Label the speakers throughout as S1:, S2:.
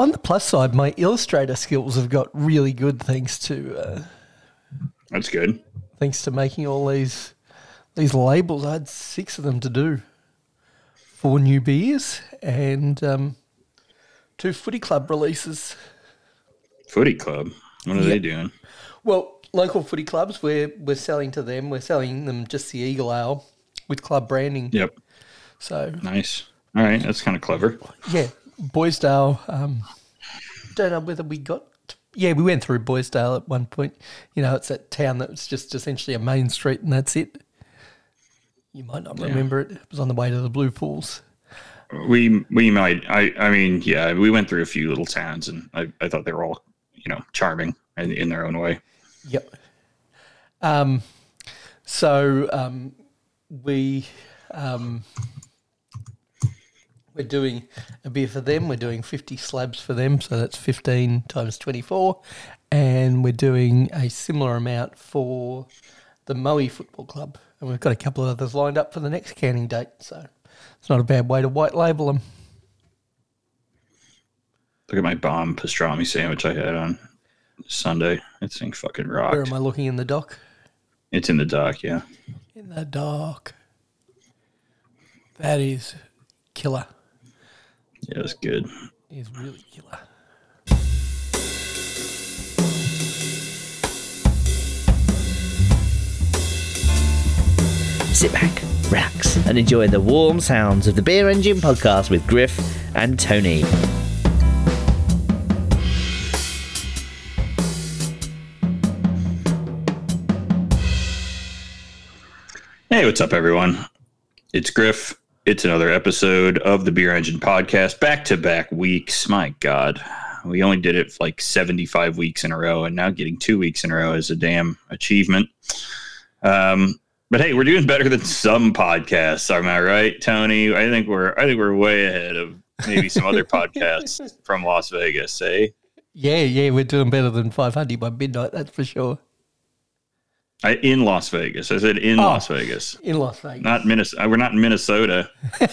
S1: on the plus side, my illustrator skills have got really good thanks to uh,
S2: That's good.
S1: thanks to making all these these labels. I had six of them to do. Four new beers and um, two footy club releases.
S2: Footy club. What are
S1: Yeah.
S2: they doing?
S1: Well, local footy clubs, we're we're selling to them. We're selling them just the Eagle Ale with club branding.
S2: Yep.
S1: So
S2: Nice. All right. That's kind of clever.
S1: yeah, Boisdale. Um, don't know whether we got. Yeah, we went through Boisdale at one point. You know, it's that town that was just essentially a main street, and that's it. You might not remember it. It was on the way to the Blue Falls.
S2: We we might. I I mean, yeah. We went through a few little towns, and I, I thought they were all you know charming in, in their own way.
S1: Yep. Um, so um, we um, we're doing a beer for them. We're doing fifty slabs for them, so that's fifteen times twenty four, and we're doing a similar amount for the Moe Football Club, and we've got a couple of others lined up for the next canning date. So it's not a bad way to white label them.
S2: Look at my bomb pastrami sandwich I had on Sunday. That thing fucking
S1: rock.
S2: Where
S1: am I looking in the dock?
S2: It's in the dock. Yeah.
S1: In the dock. That is killer.
S2: Yeah, it's good.
S1: Is really killer.
S3: Sit back, relax, and enjoy the warm sounds of the Beer Engine podcast with Griff and Tony.
S2: Hey, what's up, everyone? It's Griff. It's another episode of the Beer Engine Podcast. Back to back weeks. My God. We only did it like 75 weeks in a row, and now getting two weeks in a row is a damn achievement. Um, but hey, we're doing better than some podcasts, am I right, Tony? I think we're I think we're way ahead of maybe some other podcasts from Las Vegas, eh?
S1: Yeah, yeah, we're doing better than 500 by midnight, that's for sure.
S2: I, in Las Vegas. I said in
S1: Oh.
S2: Las Vegas.
S1: In Las Vegas.
S2: Not Minnesota. We're not in Minnesota.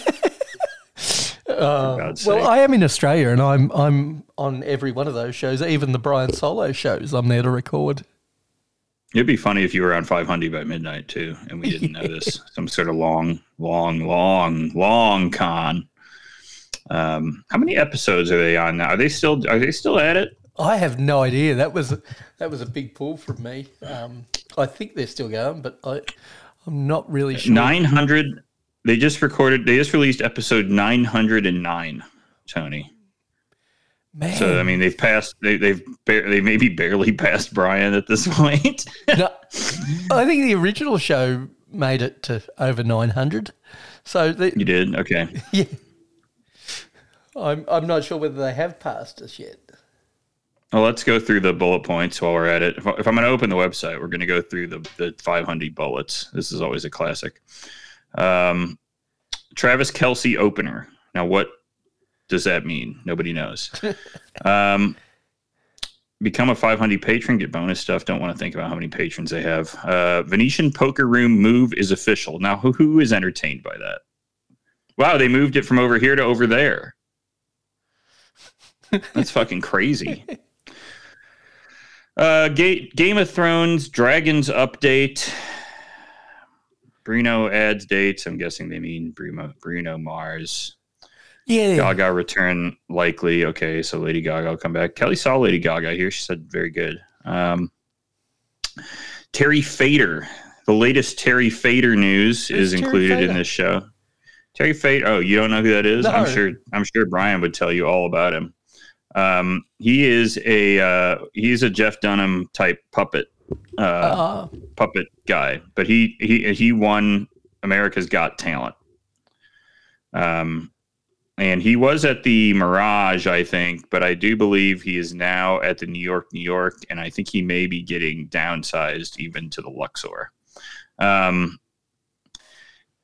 S1: Uh, well. I am in Australia and I'm I'm on every one of those shows, even the Brian Solo shows. I'm there to record.
S2: It'd be funny if you were on 500 by midnight too, and we didn't know this. Some sort of long, long, long, long con. Um, how many episodes are they on now? Are they still? Are they still at it?
S1: I have no idea. That was that was a big pull from me. Um, I think they're still going, but I I'm not really sure.
S2: 900. They just recorded. They just released episode 909. Tony.
S1: Man,
S2: So I mean, they've passed. They, they've bar- they maybe barely passed Brian at this point.
S1: no, I think the original show made it to over 900. So the,
S2: you did okay.
S1: yeah, I'm I'm not sure whether they have passed us yet.
S2: Well, let's go through the bullet points while we're at it. If, if I'm going to open the website, we're going to go through the, the 500 bullets. This is always a classic. Um, Travis Kelce opener. Now, what does that mean? Nobody knows. um, become a 500 patron, get bonus stuff. Don't want to think about how many patrons they have. Uh, Venetian Poker Room move is official. Now, who, who is entertained by that? Wow, they moved it from over here to over there. That's fucking crazy. Uh, Ga- Game of Thrones Dragons update. Bruno adds dates. I'm guessing they mean Bruno, Bruno Mars.
S1: Yeah,
S2: Gaga return likely. Okay, so Lady Gaga will come back. Kelly saw Lady Gaga here. She said very good. Um, Terry Fator. The latest Terry Fator news
S1: Who's
S2: is
S1: Terry
S2: included in this show. Terry Fator. Oh, you don't know who that is? I'm sure. I'm sure Brian would tell you all about him. Um, he is a uh, he's a Jeff Dunham type puppet uh,
S1: uh,
S2: puppet guy, but he he he won America's Got Talent. Um, and he was at the Mirage, I think, but I do believe he is now at the New York, New York, and I think he may be getting downsized even to the Luxor. Um,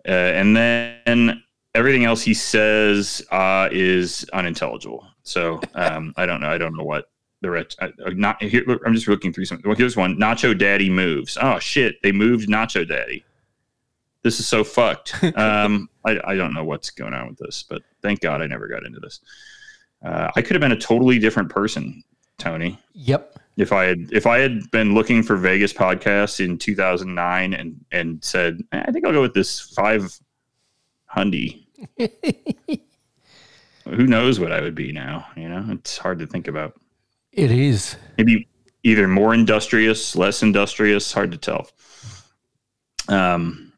S2: uh, and then everything else he says uh, is unintelligible. So um, I don't know. I don't know what the rest. I, I- not here. look, I'm just looking through some. Well, here's one. Nacho Daddy moves. Oh shit! They moved Nacho Daddy. This is so fucked. Um, I, I don't know what's going on with this, but thank God I never got into this. Uh, I could have been a totally different person, Tony,
S1: Yep.
S2: if I had if I had been looking for Vegas podcasts in 2009 and and said, "Eh, I think I'll go with this five hundy. Who knows what I would be now? You know, it's hard to think about.
S1: It is.
S2: Maybe either more industrious, less industrious. Hard to tell. Um,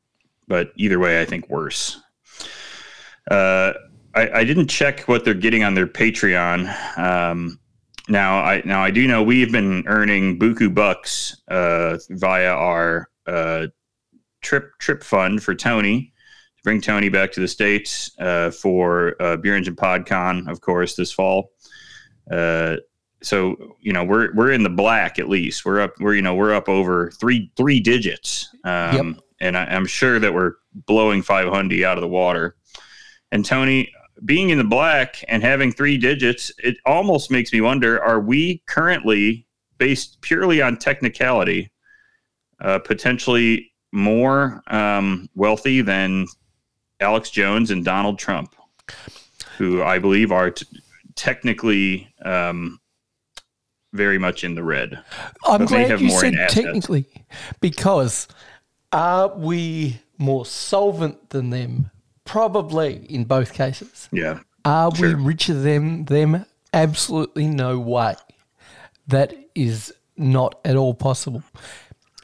S2: but either way, I think worse. Uh, I, I didn't check what they're getting on their Patreon. Um, now I now I do know we've been earning buku bucks uh, via our uh, trip trip fund for Tony to bring Tony back to the states uh, for uh, Beer Engine PodCon, of course, this fall. Uh, so you know we're we're in the black at least. We're up we're you know we're up over three three digits, um, and I, I'm sure that we're blowing 500 out of the water. And Tony, being in the black and having three digits, it almost makes me wonder: Are we currently based purely on technicality, uh, potentially more um, wealthy than Alex Jones and Donald Trump, who I believe are t- technically um, very much in the red?
S1: I'm glad you said technically, because are we more solvent than them? Probably in both cases.
S2: Yeah,
S1: Are we richer than them? Absolutely no way. That is not at all possible.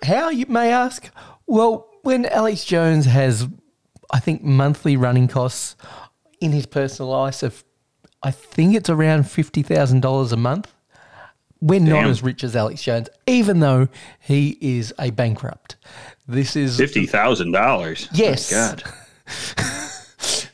S1: How, you may ask? Well, when Alex Jones has, I think, monthly running costs in his personal life of, I think it's around $50,000 a month, we're not
S2: Damn.
S1: as rich as Alex Jones, even though he is a bankrupt. This is
S2: fifty thousand dollars.
S1: Yes.
S2: God.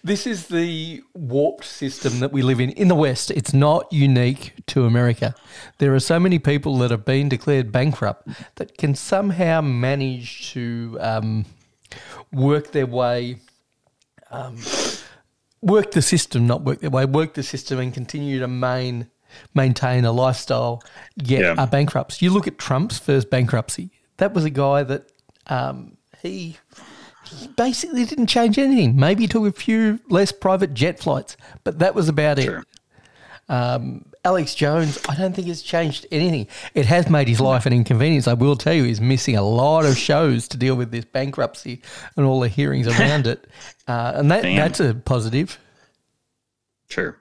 S1: This is the warped system that we live in in the West. It's not unique to America. There are so many people that have been declared bankrupt that can somehow manage to um, work their way, um, work the system, not work their way, work the system and continue to main, maintain a lifestyle, yet
S2: Yeah.
S1: are bankrupts. You look at Trump's first bankruptcy. That was a guy that um, he he basically didn't change anything. Maybe he took a few less private jet flights, but that was about
S2: Sure.
S1: it. Um, Alex Jones, I don't think it's changed anything. It has made his life an inconvenience. I will tell you, he's missing a lot of shows to deal with this bankruptcy and all the hearings around it, uh, and that
S2: Damn.
S1: that's a positive.
S2: Sure.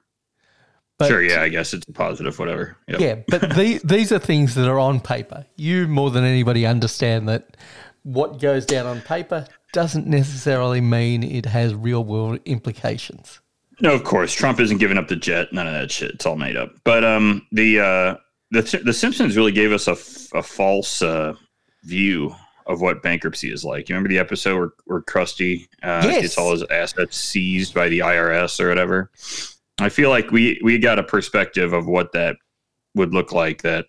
S1: But,
S2: sure. Yeah. I guess it's a positive. Whatever. Yep.
S1: Yeah, but the, these are things that are on paper. You more than anybody understand that what goes down on paper doesn't necessarily mean it has real world implications.
S2: No, of course, Trump isn't giving up the jet. None of that shit. It's all made up. But um, the uh, the the Simpsons really gave us a, f- a false uh, view of what bankruptcy is like. You remember the episode where, where Krusty uh,
S1: Yes.
S2: gets all his assets seized by the IRS or whatever? I feel like we we got a perspective of what that would look like that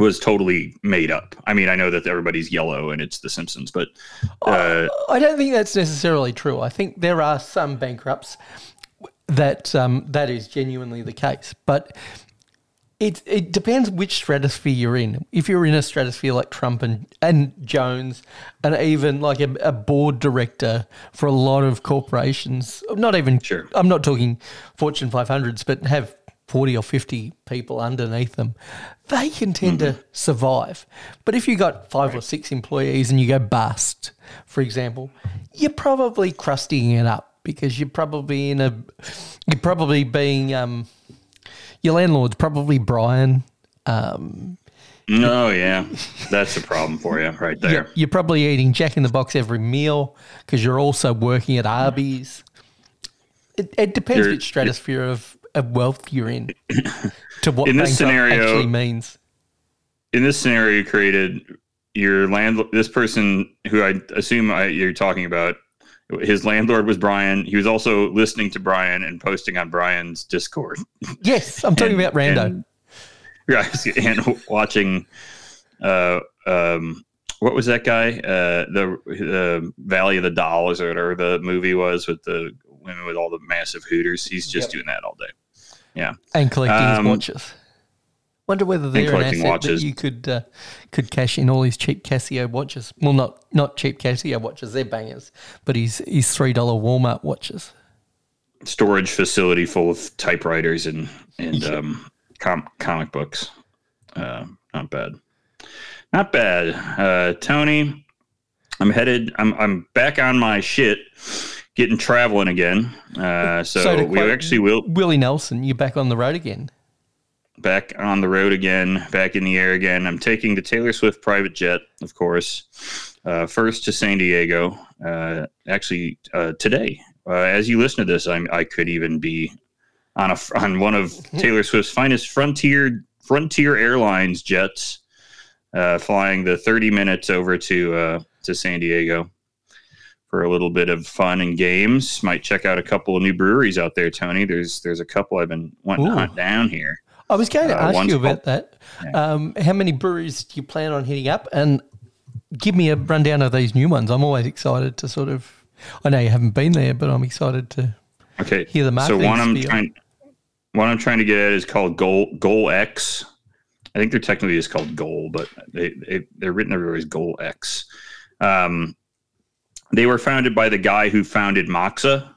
S2: was totally made up. I mean, I know that everybody's yellow and it's The Simpsons, but uh,
S1: I don't think that's necessarily true. I think there are some bankrupts that um, that is genuinely the case, but it it depends which stratosphere you're in. If you're in a stratosphere like Trump and and Jones, and even like a, a board director for a lot of corporations, not even
S2: Sure.
S1: I'm not talking Fortune 500s, but have 40 or 50 people underneath them, they can tend to survive. But if you've got five or six employees and you go bust, for example, you're probably crusting it up because you're probably in a, you're probably being, um, your landlord's probably Brian. Um,
S2: no, yeah, that's a problem for you right there.
S1: you're, you're probably eating Jack in the Box every meal because you're also working at Arby's. It, it depends
S2: You're-
S1: which stratosphere of, of wealth you're in to what
S2: In this scenario-
S1: actually means.
S2: in this scenario you created your land this person who i assume I, you're talking about his landlord was brian he was also listening to brian and posting on brian's discord
S1: Yes, I'm talking
S2: And-
S1: about Rando.
S2: and- Right, and watching uh um what was that guy uh the the valley of the dolls or whatever the movie was with the women with all the massive hooters he's just
S1: Yep.
S2: doing that all day yeah
S1: and collecting
S2: Um,
S1: his watches. Wonder whether they're an asset
S2: watches.
S1: that you could uh, could cash in all his cheap Casio watches. Well, not not cheap Casio watches; they're bangers. But his his three dollar Walmart watches.
S2: storage facility full of typewriters and and um, com- comic books. Uh, not bad, not bad. Uh, Tony, I'm headed. I'm I'm back on my shit, getting traveling again. Uh, so,
S1: So
S2: we actually will
S1: Willie Nelson, you're back on the road again.
S2: back on the road again, back in the air again. I'm taking the Taylor Swift private jet, of course, uh, first to San Diego. Uh, actually, uh, today, uh, as you listen to this, I'm, I could even be on a on one of Taylor Swift's finest Frontier Frontier Airlines jets, uh, flying the 30 minutes over to uh, to San Diego. For a little bit of fun and games, might check out a couple of new breweries out there, Tony. There's there's a couple I've been wanting to hunt down here.
S1: I was going to
S2: Uh,
S1: ask you about that. Um, how many breweries do you plan on hitting up? And give me a rundown of these new ones. I'm always excited to sort of. I know you haven't been there, but I'm excited to.
S2: Okay.
S1: Hear the
S2: so
S1: marketing
S2: one I'm
S1: spiel.
S2: trying one I'm trying to get at is called Goal Goal X. I think they're technically is called Goal, but they, they they're written everywhere as Goal X. Um, they were founded by the guy who founded Moxa,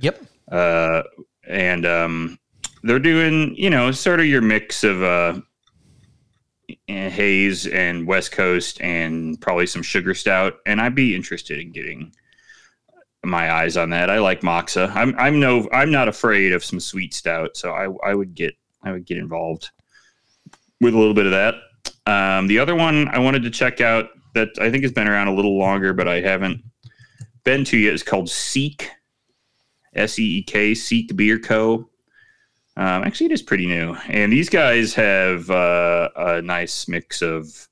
S1: Yep.
S2: uh, and um, they're doing you know sort of your mix of uh, eh, haze and West Coast and probably some sugar stout. And I'd be interested in getting my eyes on that. I like Moxa. I'm I'm no I'm not afraid of some sweet stout, so I I would get I would get involved with a little bit of that. Um, the other one I wanted to check out that I think has been around a little longer, but I haven't been to yet is called Seek, S E E K, Seek Beer Co. Um, actually, it is pretty new, and these guys have uh, a nice mix of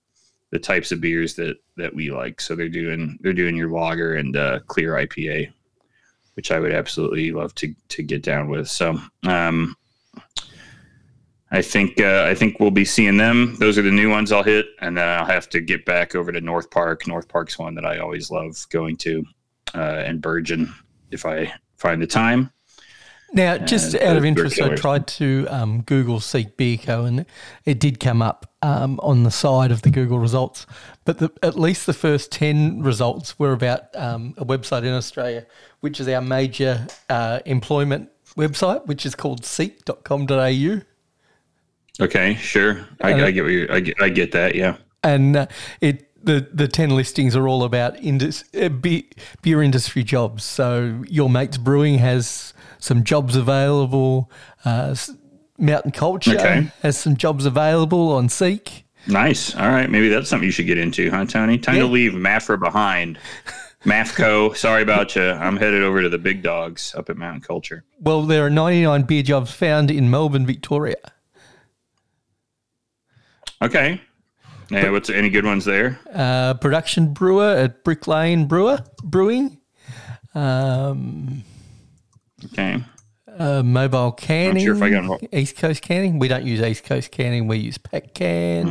S2: the types of beers that that we like. So they're doing they're doing your lager and uh, clear IPA, which I would absolutely love to to get down with. So um, I think uh, I think we'll be seeing them. Those are the new ones I'll hit, and then I'll have to get back over to North Park. North Park's one that I always love going to, and Burgeon if I find the time.
S1: Now, just
S2: Uh,
S1: out of interest, I tried to um, Google Seek Beer Co. and it did come up um, on the side of the Google results. But the, at least the first 10 results were about um, a website in Australia, which is our major uh, employment website, which is called seek.com.au.
S2: Okay, sure. I,
S1: Uh,
S2: I get I get. I get that. Yeah.
S1: and uh, it the the ten listings are all about indus, uh, beer industry jobs. So your mates brewing has some jobs available. Uh, Mountain Culture
S2: Okay.
S1: has some jobs available on Seek.
S2: Nice. All right. Maybe that's something you should get into, huh, Tony? Time to
S1: Yeah.
S2: leave Maffra behind. Mafco, sorry about you. I'm headed over to the big dogs up at Mountain Culture.
S1: Well, there are ninety nine beer jobs found in Melbourne, Victoria.
S2: Okay. Yeah, what's any good ones there?
S1: Uh, production brewer at Brick Lane Brewer Brewing. Um,
S2: Okay.
S1: uh, mobile canning.
S2: sure if I got it.
S1: East Coast canning. We don't use East Coast canning. We use Pack Can.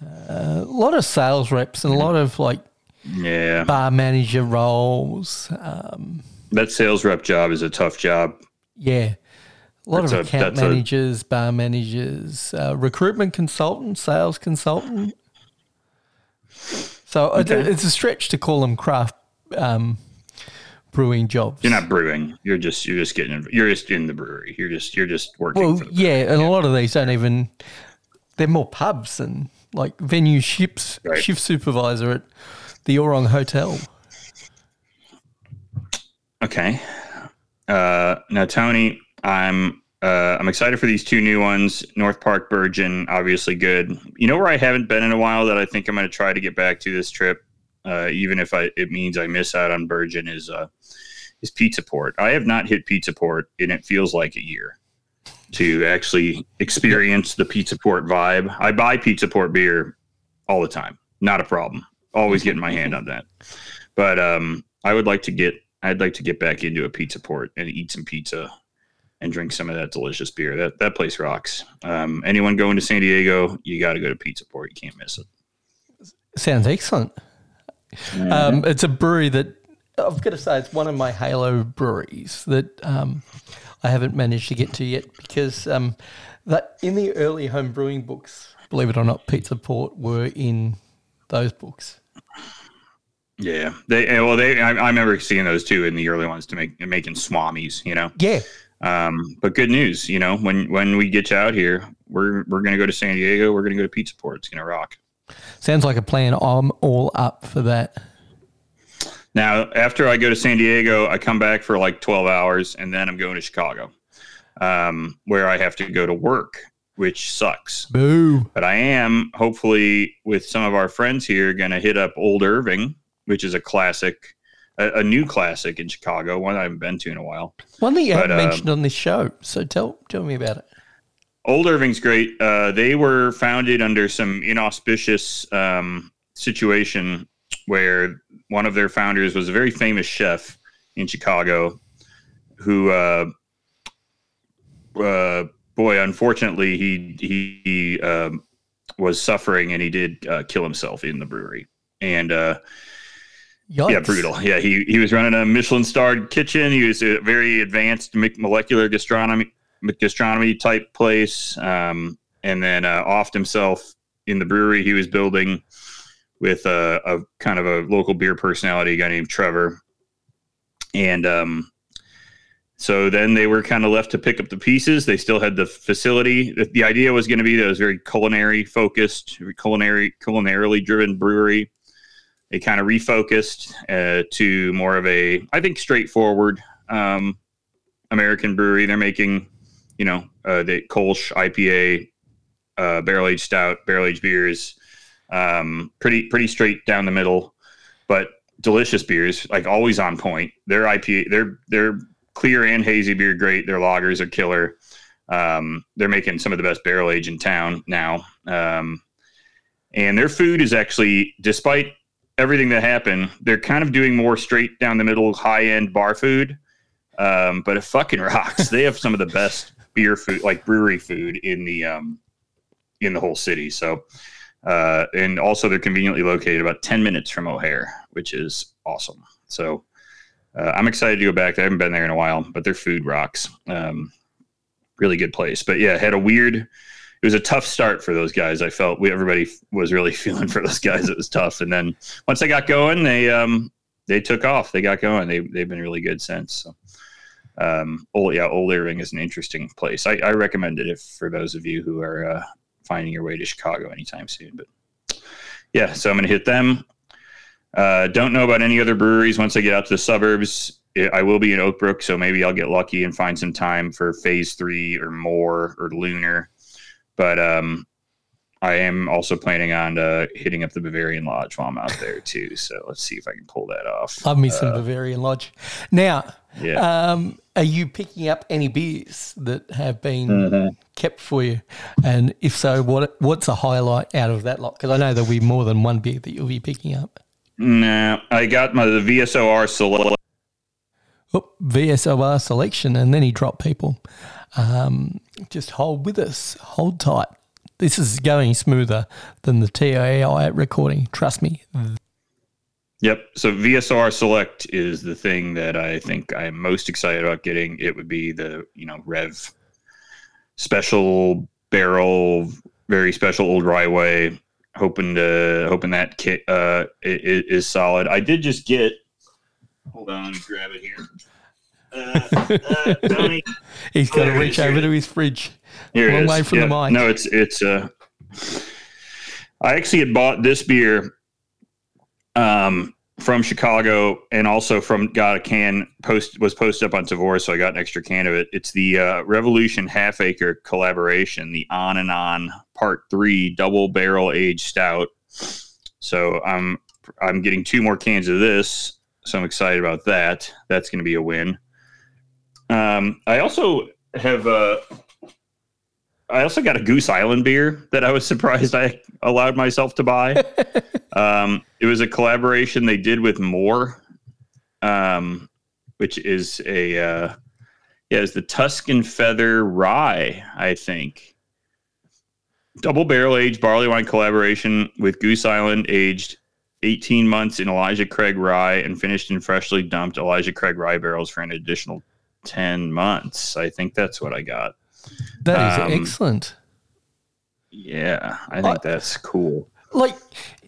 S2: Hmm.
S1: Uh, a lot of sales reps and a lot of like
S2: Yeah.
S1: bar manager roles. Um,
S2: That sales rep job is a tough job.
S1: yeah, a lot
S2: That's
S1: of account
S2: a-
S1: managers, bar managers, uh, recruitment consultant, sales consultant. So
S2: Okay.
S1: it's a stretch to call them craft um, brewing jobs.
S2: You're not brewing. You're just you're just getting you're just in the brewery. You're just you're just working.
S1: Well, yeah, and a lot of these don't even. They're more pubs and like venue ships
S2: Right.
S1: shift supervisor at the Orrong Hotel.
S2: Okay. Uh, now, Tony, I'm uh, I'm excited for these two new ones. North Park Burgeon, obviously good. You know where I haven't been in a while that I think I'm going to try to get back to this trip, uh, even if I it means I miss out on Burgeon is uh, is Pizza Port. I have not hit Pizza Port, and it feels like a year to actually experience the Pizza Port vibe. I buy Pizza Port beer all the time, not a problem. Always getting my hand on that. But um, I would like to get I'd like to get back into a pizza port and eat some pizza and drink some of that delicious beer. That that place rocks. Um, anyone going to San Diego, you got to go to Pizza Port. You can't miss it.
S1: Sounds excellent. Um, it's a brewery that I've got to say it's one of my halo breweries that um, I haven't managed to get to yet because um, that in the early home brewing books, believe it or not, Pizza Port were in those books.
S2: Yeah, they eh, well they I, I remember seeing those too in the early ones to make making swamis, you know.
S1: Yeah.
S2: Um, but good news, you know, when when we get you out here, we're we're gonna go to San Diego. We're gonna go to Pizza Port. It's gonna rock.
S1: Sounds like a plan. I'm all up for that.
S2: Now, after I go to San Diego, I come back for like 12 hours, and then I'm going to Chicago, um, where I have to go to work, which sucks.
S1: Boo.
S2: But I am hopefully with some of our friends here going to hit up Old Irving, which is a classic, a, a, new classic in Chicago, one I haven't been to in a while.
S1: One that you but, haven't uh, mentioned on this show. So tell tell me about it.
S2: Old Irving's great. Uh, they were founded under some inauspicious um, situation where one of their founders was a very famous chef in Chicago who, uh, uh, boy, unfortunately, he he, he um, was suffering and he did uh, kill himself in the brewery. And uh, yeah, brutal. Yeah, he he was running a Michelin starred kitchen. He was a very advanced molecular gastronomy gastronomy type place, um, and then uh, offed himself in the brewery he was building with a, a, kind of a local beer personality, a guy named Trevor. And um, so then they were kind of left to pick up the pieces. They still had the facility. The, the idea was going to be that it was very culinary focused, culinary, culinarily driven brewery. They kind of refocused uh, to more of a, I think, straightforward um, American brewery. They're making, you know, uh, the Kolsch IPA, uh, barrel aged stout, barrel aged beers um, pretty pretty straight down the middle, but delicious beers, like always on point. Their IPA, their their clear and hazy beer, great. Their lagers are killer. Um, they're making some of the best barrel age in town now. Um, and their food is actually, despite everything that happened, they're kind of doing more straight down the middle, high end bar food. Um, but it fucking rocks. they have some of the best beer food, like brewery food in the um, in the whole city. So uh, and also, they're conveniently located about 10 minutes from O'Hare, which is awesome. So uh, I'm excited to go back. I haven't been there in a while, but their food rocks. Um, really good place. But yeah, had a weird, it was a tough start for those guys. I felt we, everybody was really feeling for those guys. It was tough. And then once they got going, they, um, they took off. They got going. They, they've been really good since. So um, old, yeah, Old Irving is an interesting place. I, I recommend it if for those of you who are uh, finding your way to Chicago anytime soon. But yeah, so I'm going to hit them. Uh, don't know about any other breweries once I get out to the suburbs. I will be in Oakbrook, so maybe I'll get lucky and find some time for phase three or more or lunar. But um, I am also planning on uh, hitting up the Bavarian Lodge while I'm out there too. So let's see if I can pull that off.
S1: Love me some
S2: uh,
S1: Bavarian Lodge. Now,
S2: yeah.
S1: Um, are you picking up any beers that have been mm-hmm. kept for you? And if so, what what's a highlight out of that lot? Because I know there'll be more than one beer that you'll be picking up.
S2: No, I got my the VSOR select.
S1: Oh, VSOR selection, and then he dropped people. Um, just hold with us, hold tight. This is going smoother than the TAI recording. Trust me.
S2: Yep. So VSR Select is the thing that I think I'm most excited about getting. It would be the you know Rev special barrel, very special old Rye Hoping to hoping that kit uh, is, is solid. I did just get. Hold on, grab it here. Uh, uh,
S1: He's got to reach over to his fridge.
S2: Here
S1: Long
S2: it is.
S1: way from
S2: yeah.
S1: the mic.
S2: No, it's it's. Uh, I actually had bought this beer um, from Chicago and also from got a can post was posted up on Tavour, so I got an extra can of it. It's the uh, Revolution Half Acre collaboration, the On and On Part Three Double Barrel Aged Stout. So I'm I'm getting two more cans of this, so I'm excited about that. That's going to be a win. Um, I also have uh, I also got a Goose Island beer that I was surprised I allowed myself to buy. um, it was a collaboration they did with Moore, um, which is a uh, yeah, it's the Tuscan Feather Rye, I think. Double barrel aged barley wine collaboration with Goose Island, aged 18 months in Elijah Craig rye and finished in freshly dumped Elijah Craig rye barrels for an additional 10 months. I think that's what I got.
S1: That is um, excellent.
S2: Yeah, I think I, that's cool.
S1: Like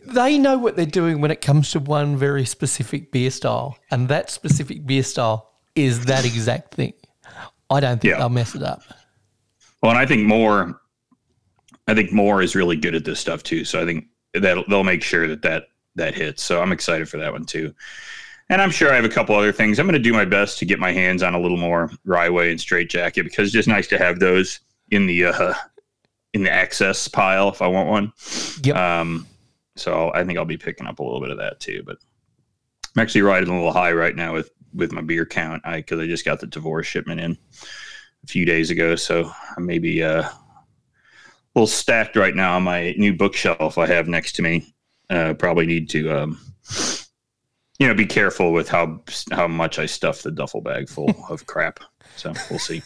S1: they know what they're doing when it comes to one very specific beer style, and that specific beer style is that exact thing. I don't think
S2: Yeah.
S1: they'll mess it up.
S2: Well, and I think more, I think more is really good at this stuff too. So I think that they'll make sure that that that hits. So I'm excited for that one too. And I'm sure I have a couple other things. I'm going to do my best to get my hands on a little more Ryway and Straight Jacket because it's just nice to have those in the uh, in the access pile if I want one.
S1: Yep.
S2: Um, so I think I'll be picking up a little bit of that too. But I'm actually riding a little high right now with with my beer count. I because I just got the divorce shipment in a few days ago, so I may be uh, a little stacked right now on my new bookshelf I have next to me. Uh, probably need to. Um, you know, be careful with how how much I stuff the duffel bag full of crap. So we'll see.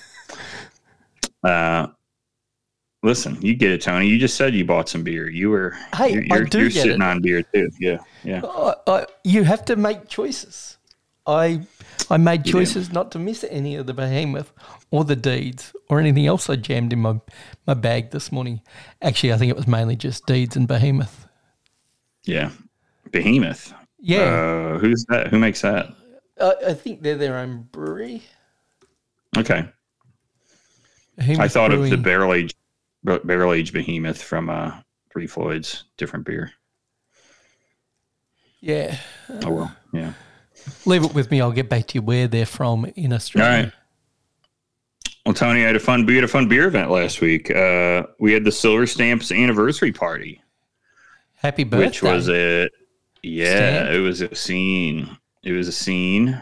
S2: Uh, listen, you get it, Tony. You just said you bought some beer. You were
S1: Hey,
S2: you're,
S1: I
S2: you're,
S1: do
S2: you're
S1: get
S2: sitting
S1: it.
S2: on beer too. Yeah, yeah.
S1: I, I, you have to make choices. I I made choices not to miss any of the behemoth or the deeds or anything else I jammed in my my bag this morning. Actually, I think it was mainly just deeds and behemoth.
S2: Yeah. Behemoth.
S1: Yeah,
S2: Uh, who's that? Who makes that?
S1: I, I think they're their own brewery.
S2: Okay.
S1: Behemoth
S2: I thought of the barrel age barrel age behemoth from uh Three Floyds, different beer.
S1: yeah.
S2: Oh well. Yeah.
S1: Leave it with me. I'll get back to you where they're from in Australia.
S2: right. Well, Tony, I had a fun we had a fun beer event last week. Uh we had the Silver Stamps anniversary party.
S1: Happy birthday!
S2: which was a yeah
S1: Stamp?
S2: it was a scene. It was a scene.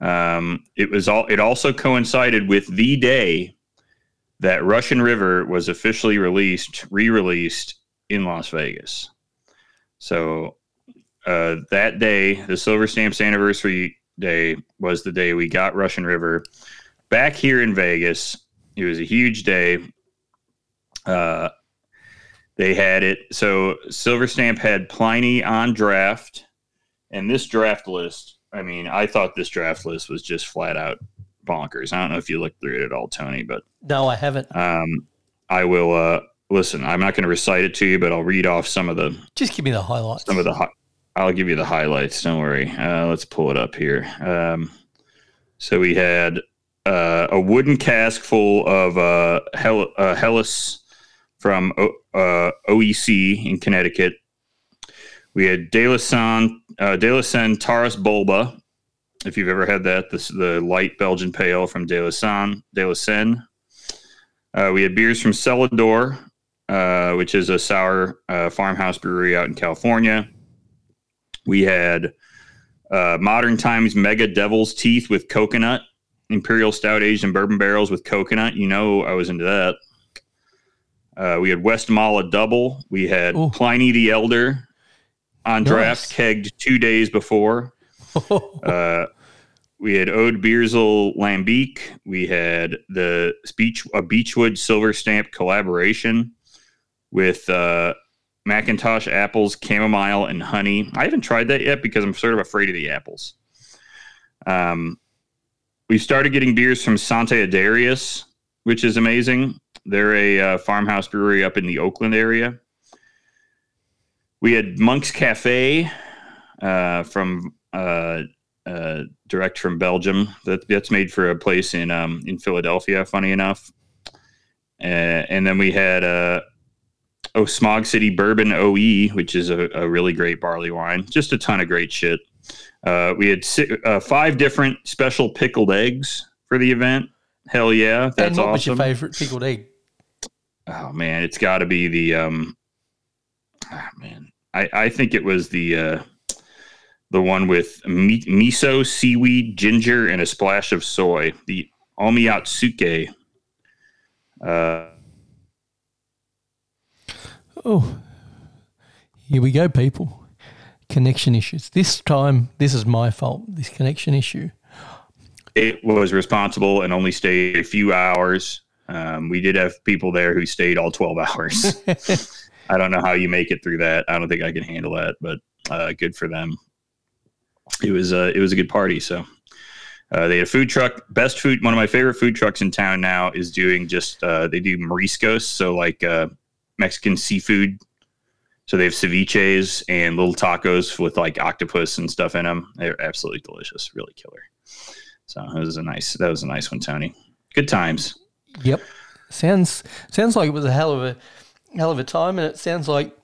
S2: Um it was all it also coincided with the day that russian river was officially released re-released in las vegas. So uh that day the silver stamps anniversary day was the day we got russian river back here in vegas. It was a huge day. Uh they had it. So Silver Stamp had Pliny on draft, and this draft list. I mean, I thought this draft list was just flat out bonkers. I don't know if you looked through it at all, Tony, but
S1: no, I haven't.
S2: um, I will uh, listen. I'm not going to recite it to you, but I'll read off some of the
S1: Just give me the highlights.
S2: some of the. Hi- I'll give you the highlights. Don't worry. Uh, let's pull it up here. Um, so we had uh, a wooden cask full of uh, Hel- uh, Hellas from o- uh, OEC in Connecticut. We had De La uh, Taras Boulba. If you've ever had that, this the light Belgian pale from De La De La Senne. Uh, we had beers from Celador, uh, which is a sour uh, farmhouse brewery out in California. We had uh, Modern Times Mega Devil's Teeth with coconut, Imperial Stout aged in bourbon barrels with coconut. You know, I was into that. Uh, we had Westmalle Double. We had
S1: Ooh.
S2: Pliny the Elder on draft, kegged two days before. Uh, we had Oud Beersel Lambic. We had the speech a Beechwood Silver Stamp collaboration with uh, Macintosh apples, chamomile, and honey. I haven't tried that yet because I'm sort of afraid of the apples. Um, we started getting beers from Sante Adairius, which is amazing. They're a uh, farmhouse brewery up in the Oakland area. We had Monk's Cafe uh, from uh, uh, direct from Belgium. That that's made for a place in um, in Philadelphia. Funny enough, uh, and then we had uh, oh Smog City Bourbon OE, which is a, a really great barley wine. Just a ton of great shit. Uh, we had si- uh, five different special pickled eggs for the event. Hell yeah, that's
S1: and what was your favorite pickled egg?
S2: Oh man, it's got to be the um. ah, man, I I think it was the uh, the one with mi- miso, seaweed, ginger, and a splash of soy. The omiyatsuke. Uh,
S1: Oh, here we go, people. Connection issues. This time, this is my fault. This connection issue.
S2: it was responsible and only stayed a few hours. Um, we did have people there who stayed all twelve hours. I don't know how you make it through that. I don't think I can handle that, but uh, good for them. It was uh, it was a good party. So uh, they had a food truck. Best food. One of my favorite food trucks in town now is doing just uh, they do mariscos, so like uh, Mexican seafood So they have ceviches and little tacos with like octopus and stuff in them. They're absolutely delicious, really killer. So it was a nice that was a nice one, Tony. Good times.
S1: Yep. Sounds sounds like it was a hell of a hell of a time, and it sounds like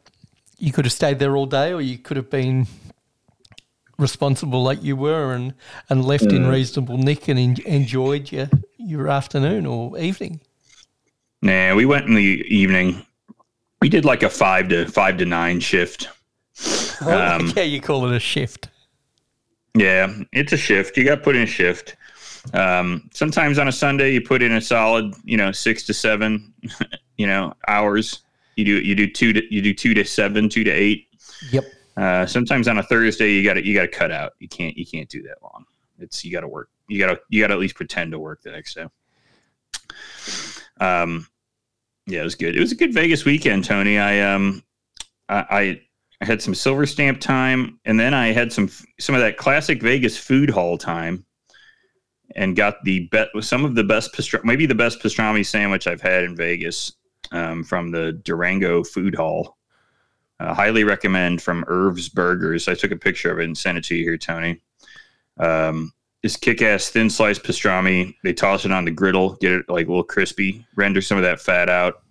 S1: you could have stayed there all day, or you could have been responsible like you were, and and left in reasonable nick and en- enjoyed your your afternoon or evening.
S2: Nah, we went in the evening. We did like a five to five to nine shift. Um,
S1: yeah, you call it a shift.
S2: Yeah, it's a shift. You got put in a shift. Um, sometimes on a Sunday you put in a solid, you know, six to seven, you know, hours. You do you do two to you do two to seven, two to eight.
S1: Yep.
S2: Uh, sometimes on a Thursday you got to you got to cut out. You can't you can't do that long. It's you got to work. You got to you got to at least pretend to work the next day. Um, yeah, it was good. It was a good Vegas weekend, Tony. I um, I, I I had some silver stamp time, and then I had some some of that classic Vegas food hall time, and got the bet some of the best pastr- maybe the best pastrami sandwich I've had in Vegas um, from the Durango Food Hall. Uh, highly recommend from Irv's Burgers. I took a picture of it and sent it to you here, Tony. Um, this kick-ass thin sliced pastrami. They toss it on the griddle, get it like a little crispy, render some of that fat out,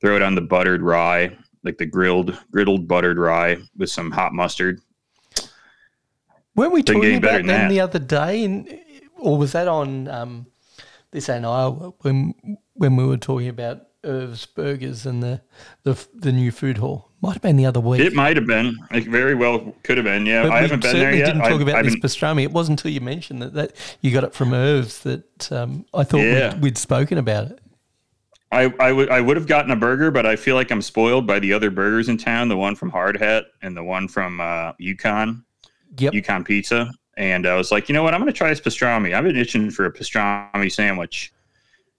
S2: throw it on the buttered rye, like the grilled griddled buttered rye with some hot mustard.
S1: Weren't we talking about
S2: than
S1: them
S2: that.
S1: the other day, and or was that on um, this and I when when we were talking about Irv's Burgers and the the the new food hall? Might have been the other week.
S2: It might have been. It very well could have been. Yeah,
S1: But
S2: I haven't been there yet.
S1: didn't talk
S2: I've-
S1: about
S2: I've
S1: this pastrami. It wasn't until you mentioned that, that you got it from Irv's that um, I thought
S2: Yeah.
S1: we'd, we'd spoken about it.
S2: I, I would I would have gotten a burger, but I feel like I'm spoiled by the other burgers in town. The one from Hard Hat and the one from uh, Yukon,
S1: Yep.
S2: Yukon Pizza. And I was like, you know what? I'm going to try this pastrami. I've been itching for a pastrami sandwich,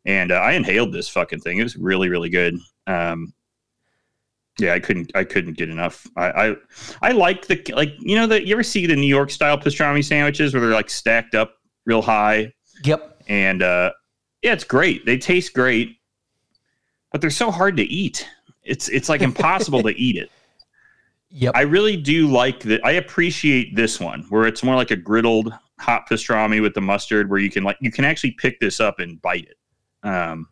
S2: and uh, I inhaled this fucking thing. It was really really good. Um, yeah, I couldn't I couldn't get enough. I I, I like the like you know that you ever see the New York style pastrami sandwiches where they're like stacked up real high
S1: Yep.
S2: and uh, yeah, it's great. They taste great, but they're so hard to eat. It's it's like impossible to eat it.
S1: Yep.
S2: I really do like that. I appreciate this one where it's more like a griddled hot pastrami with the mustard, where you can like you can actually pick this up and bite it. Um,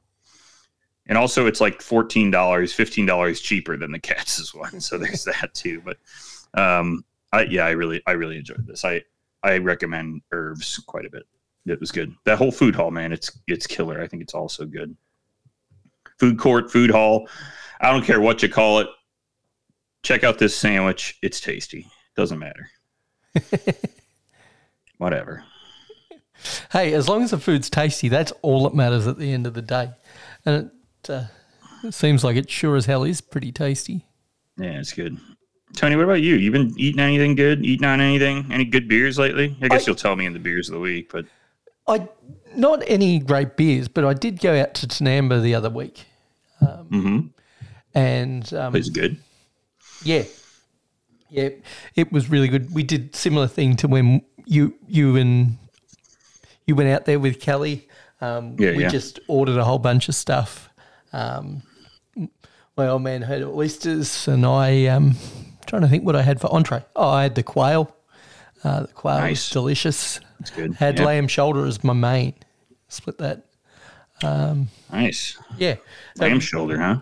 S2: and also it's like fourteen dollars, fifteen dollars cheaper than the Katz's one, so there's that too. But um, I yeah, I really I really enjoyed this. I I recommend Irv's quite a bit. It was good. That whole food hall, man, it's it's killer. I think it's also good. Food court, food hall. I don't care what you call it. Check out this sandwich. It's tasty. Doesn't matter. Whatever.
S1: Hey, as long as the food's tasty, that's all that matters at the end of the day. And it, uh, it seems like it sure as hell is pretty tasty.
S2: Yeah, it's good. Tony, what about you? You been eating anything good? Eating on anything? Any good beers lately? I guess
S1: I-
S2: you'll tell me in the beers of the week, but
S1: I not any great beers, but I did go out to Tinamba the other week,
S2: mm-hmm.
S1: and um,
S2: it's good.
S1: Yeah, yeah, it was really good. We did similar thing to when you you and you went out there with Kelly. Um,
S2: Yeah,
S1: we
S2: yeah.
S1: just ordered a whole bunch of stuff. Um, my old man had oysters, and I um, trying to think what I had for entree. Oh, I had the quail. Uh, the quail was delicious.
S2: It's good.
S1: Had
S2: yeah.
S1: lamb shoulder as my main. Split that.
S2: Nice.
S1: Yeah.
S2: Lamb shoulder, huh?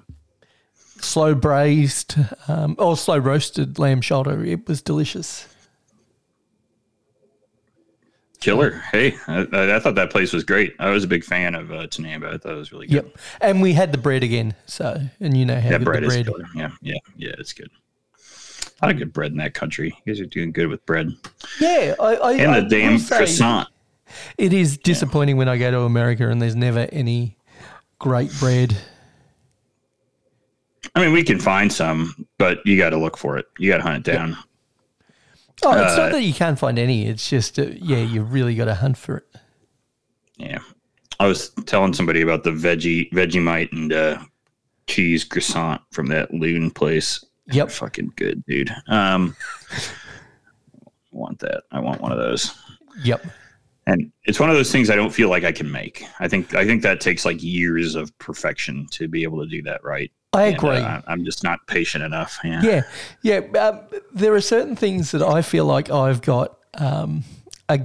S1: Slow braised, um, or slow roasted lamb shoulder. It was delicious.
S2: Killer. Hey, I, I thought that place was great. I was a big fan of uh, Tinamba. I thought it was really good.
S1: Yep. And we had the bread again. So, and you know how good
S2: bread
S1: the
S2: is
S1: bread.
S2: killer. Yeah, yeah, yeah. It's good. A lot of good bread in that country. You guys are doing good with bread
S1: Yeah. I, I,
S2: and the damn croissant.
S1: It is disappointing when I go to America and there's never any great bread.
S2: I mean, we can find some, but you got to look for it. You got to hunt it down.
S1: Oh, it's
S2: Uh,
S1: not that you can't find any. It's just, uh, yeah, you really got to hunt for it.
S2: Yeah. I was telling somebody about the veggie Vegemite and uh, cheese croissant from that Lune place.
S1: Yep.
S2: Fucking good, dude. Um, want that? I want one of those.
S1: Yep.
S2: And it's one of those things I don't feel like I can make. I think I think that takes like years of perfection to be able to do that right.
S1: I
S2: And,
S1: agree.
S2: uh, I'm just not patient enough. Yeah.
S1: Yeah, yeah. Um, there are certain things that I feel like I've got um, a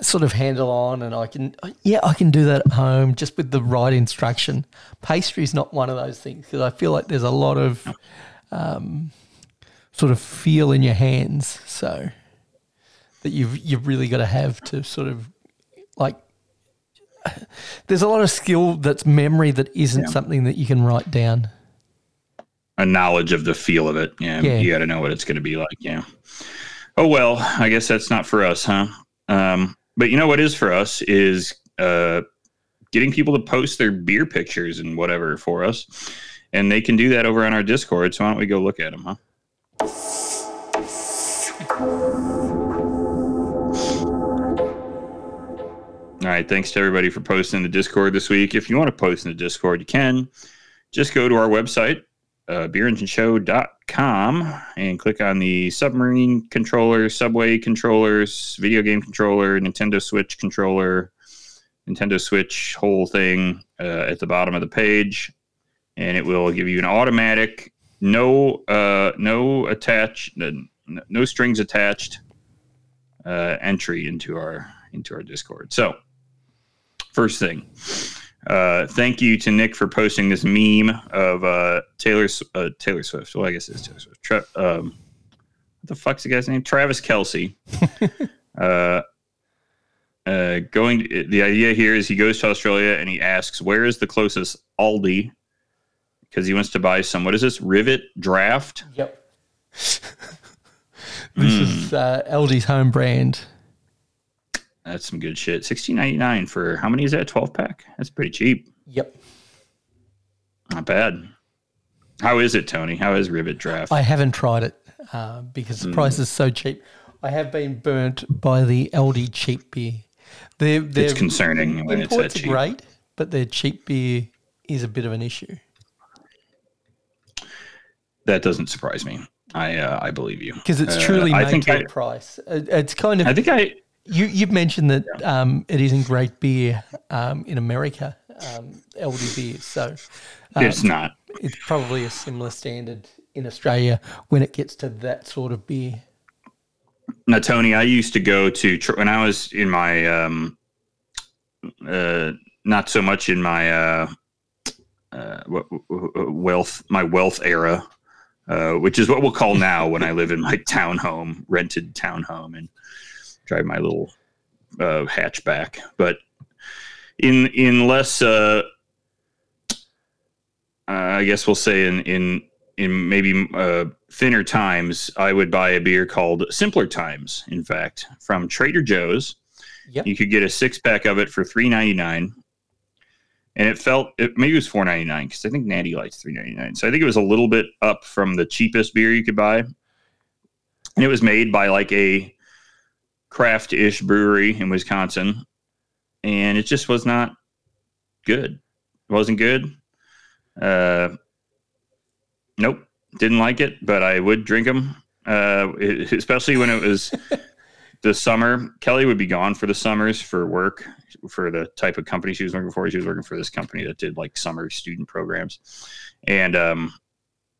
S1: sort of handle on, and I can, yeah, I can do that at home just with the right instruction. Pastry is not one of those things because I feel like there's a lot of um, sort of feel in your hands, so that you've you've really got to have to sort of like. There's a lot of skill that's memory that isn't
S2: Yeah.
S1: something that you can write down.
S2: A knowledge of the feel of it. Yeah,
S1: Yeah.
S2: you got to know what it's going to be like. Yeah. Oh well, I guess that's not for us, huh? Um, but you know what is for us is uh, getting people to post their beer pictures and whatever for us, and they can do that over on our Discord. So why don't we go look at them, huh? All right, thanks to everybody for posting in the Discord this week. If you want to post in the Discord, you can. Just go to our website, uh, and click on the submarine controller, subway controllers, video game controller, Nintendo Switch controller, Nintendo Switch whole thing uh, at the bottom of the page, and it will give you an automatic, no, uh, no attach, no, no strings attached uh, entry into our into our Discord. So, first thing, uh, thank you to Nick for posting this meme of uh, Taylor uh, Taylor Swift. Well, I guess it's Taylor Swift. Tra- um, what the fuck's the guy's name? Travis Kelce. uh, uh, going. the idea here is he goes to Australia and he asks, "Where is the closest Aldi?" Because he wants to buy some. What is this? Rivet draft.
S1: Yep. this is uh, Aldi's home brand.
S2: That's some good shit. Sixteen ninety nine for how many is that? Twelve pack. That's pretty cheap.
S1: Yep.
S2: Not bad. How is it, Tony? How is Rivet draft?
S1: I haven't tried it uh, because the price is so cheap. I have been burnt by the Aldi cheap beer. They're, they're,
S2: it's concerning when it's that cheap.
S1: great, but their cheap beer is a bit of an issue.
S2: That doesn't surprise me. I uh, I believe you
S1: Because it's
S2: Uh,
S1: truly
S2: I think I,
S1: price. It's kind of
S2: I think I
S1: you. You've mentioned that um, it isn't great beer um, in America, um, Aldi beer. So um,
S2: it's not.
S1: it's probably a similar standard in Australia when it gets to that sort of beer.
S2: Now, Tony, I used to go to when I was in my um, uh, not so much in my uh, uh, wealth, my wealth era, uh, which is what we'll call now when I live in my townhome, rented townhome, and drive my little uh, hatchback. But in in less, uh, I guess we'll say in in in maybe uh, thinner times, I would buy a beer called Simpler Times. In fact, from Trader Joe's,
S1: Yep.
S2: you could get a six pack of it for three ninety nine, and it felt it, maybe it was four ninety nine because I think Natty Light's three ninety nine. So I think it was a little bit up from the cheapest beer you could buy, and it was made by like a craft ish brewery in Wisconsin, and it just was not good. It wasn't good. Uh, nope, didn't like it, but I would drink them, uh, it- especially when it was the summer. Kelly would be gone for the summers for work for the type of company she was working for. She was working for this company that did like summer student programs, and um,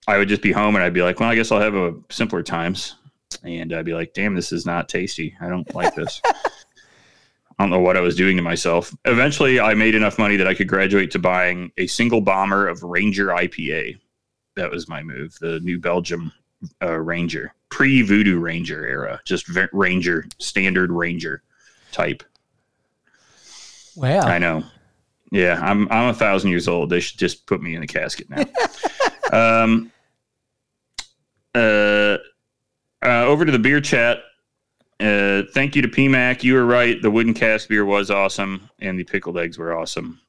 S2: I would just be home and I'd be like, well, I guess I'll have a simpler times, and I'd be like, damn, this is not tasty. I don't like this. I don't know what I was doing to myself. Eventually, I made enough money that I could graduate to buying a single bomber of Ranger IPA. That was my move. The New Belgium uh, Ranger, pre Voodoo Ranger era, just v- Ranger, standard Ranger type.
S1: Wow.
S2: I know. Yeah, I'm I'm a thousand years old. They should just put me in a casket now. um, uh, uh, over to the beer chat. Uh, thank you to PMAC. You were right. The wooden cast beer was awesome, and the pickled eggs were awesome.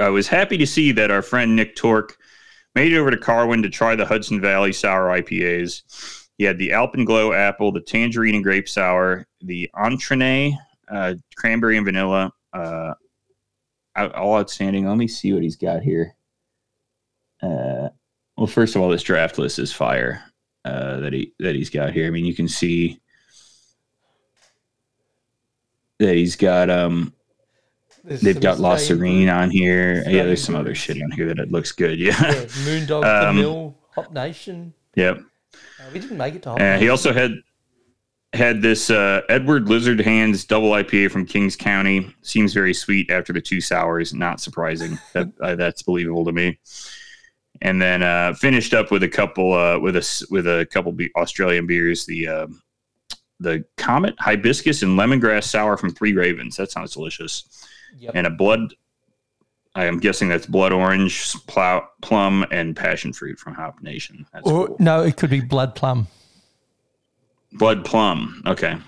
S2: I was happy to see that our friend Nick Torque made it over to Carwyn to try the Hudson Valley Sour IPAs. He had the Alpenglow Apple, the Tangerine and Grape Sour, the Entrene uh, Cranberry and Vanilla. Uh, all outstanding. Let me see what he's got here. Uh, well, first of all, this draft list is fire uh, that he that he's got here. I mean, you can see that he's got um
S1: There's
S2: They've got La Sirène on here. Yeah, there's some other shit on here that it looks good. Yeah.
S1: Yeah, Moondog,
S2: Um,
S1: the Mill, Hop Nation.
S2: yep.
S1: Uh, we didn't make it to Hop
S2: Uh,
S1: Nation.
S2: he also had had this uh, Edward Lizard Hands double IPA from Kings County. Seems very sweet after the two sours. Not surprising. that uh, that's believable to me. And then uh, finished up with a couple uh, with a with a couple be- Australian beers. The uh, the Comet Hibiscus and Lemongrass Sour from Three Ravens. That sounds delicious.
S1: Yep.
S2: And a blood. I am guessing that's blood orange, plow, plum, and passion fruit from Hop Nation. That's
S1: or,
S2: cool.
S1: No, it could be blood plum.
S2: Blood plum. Okay.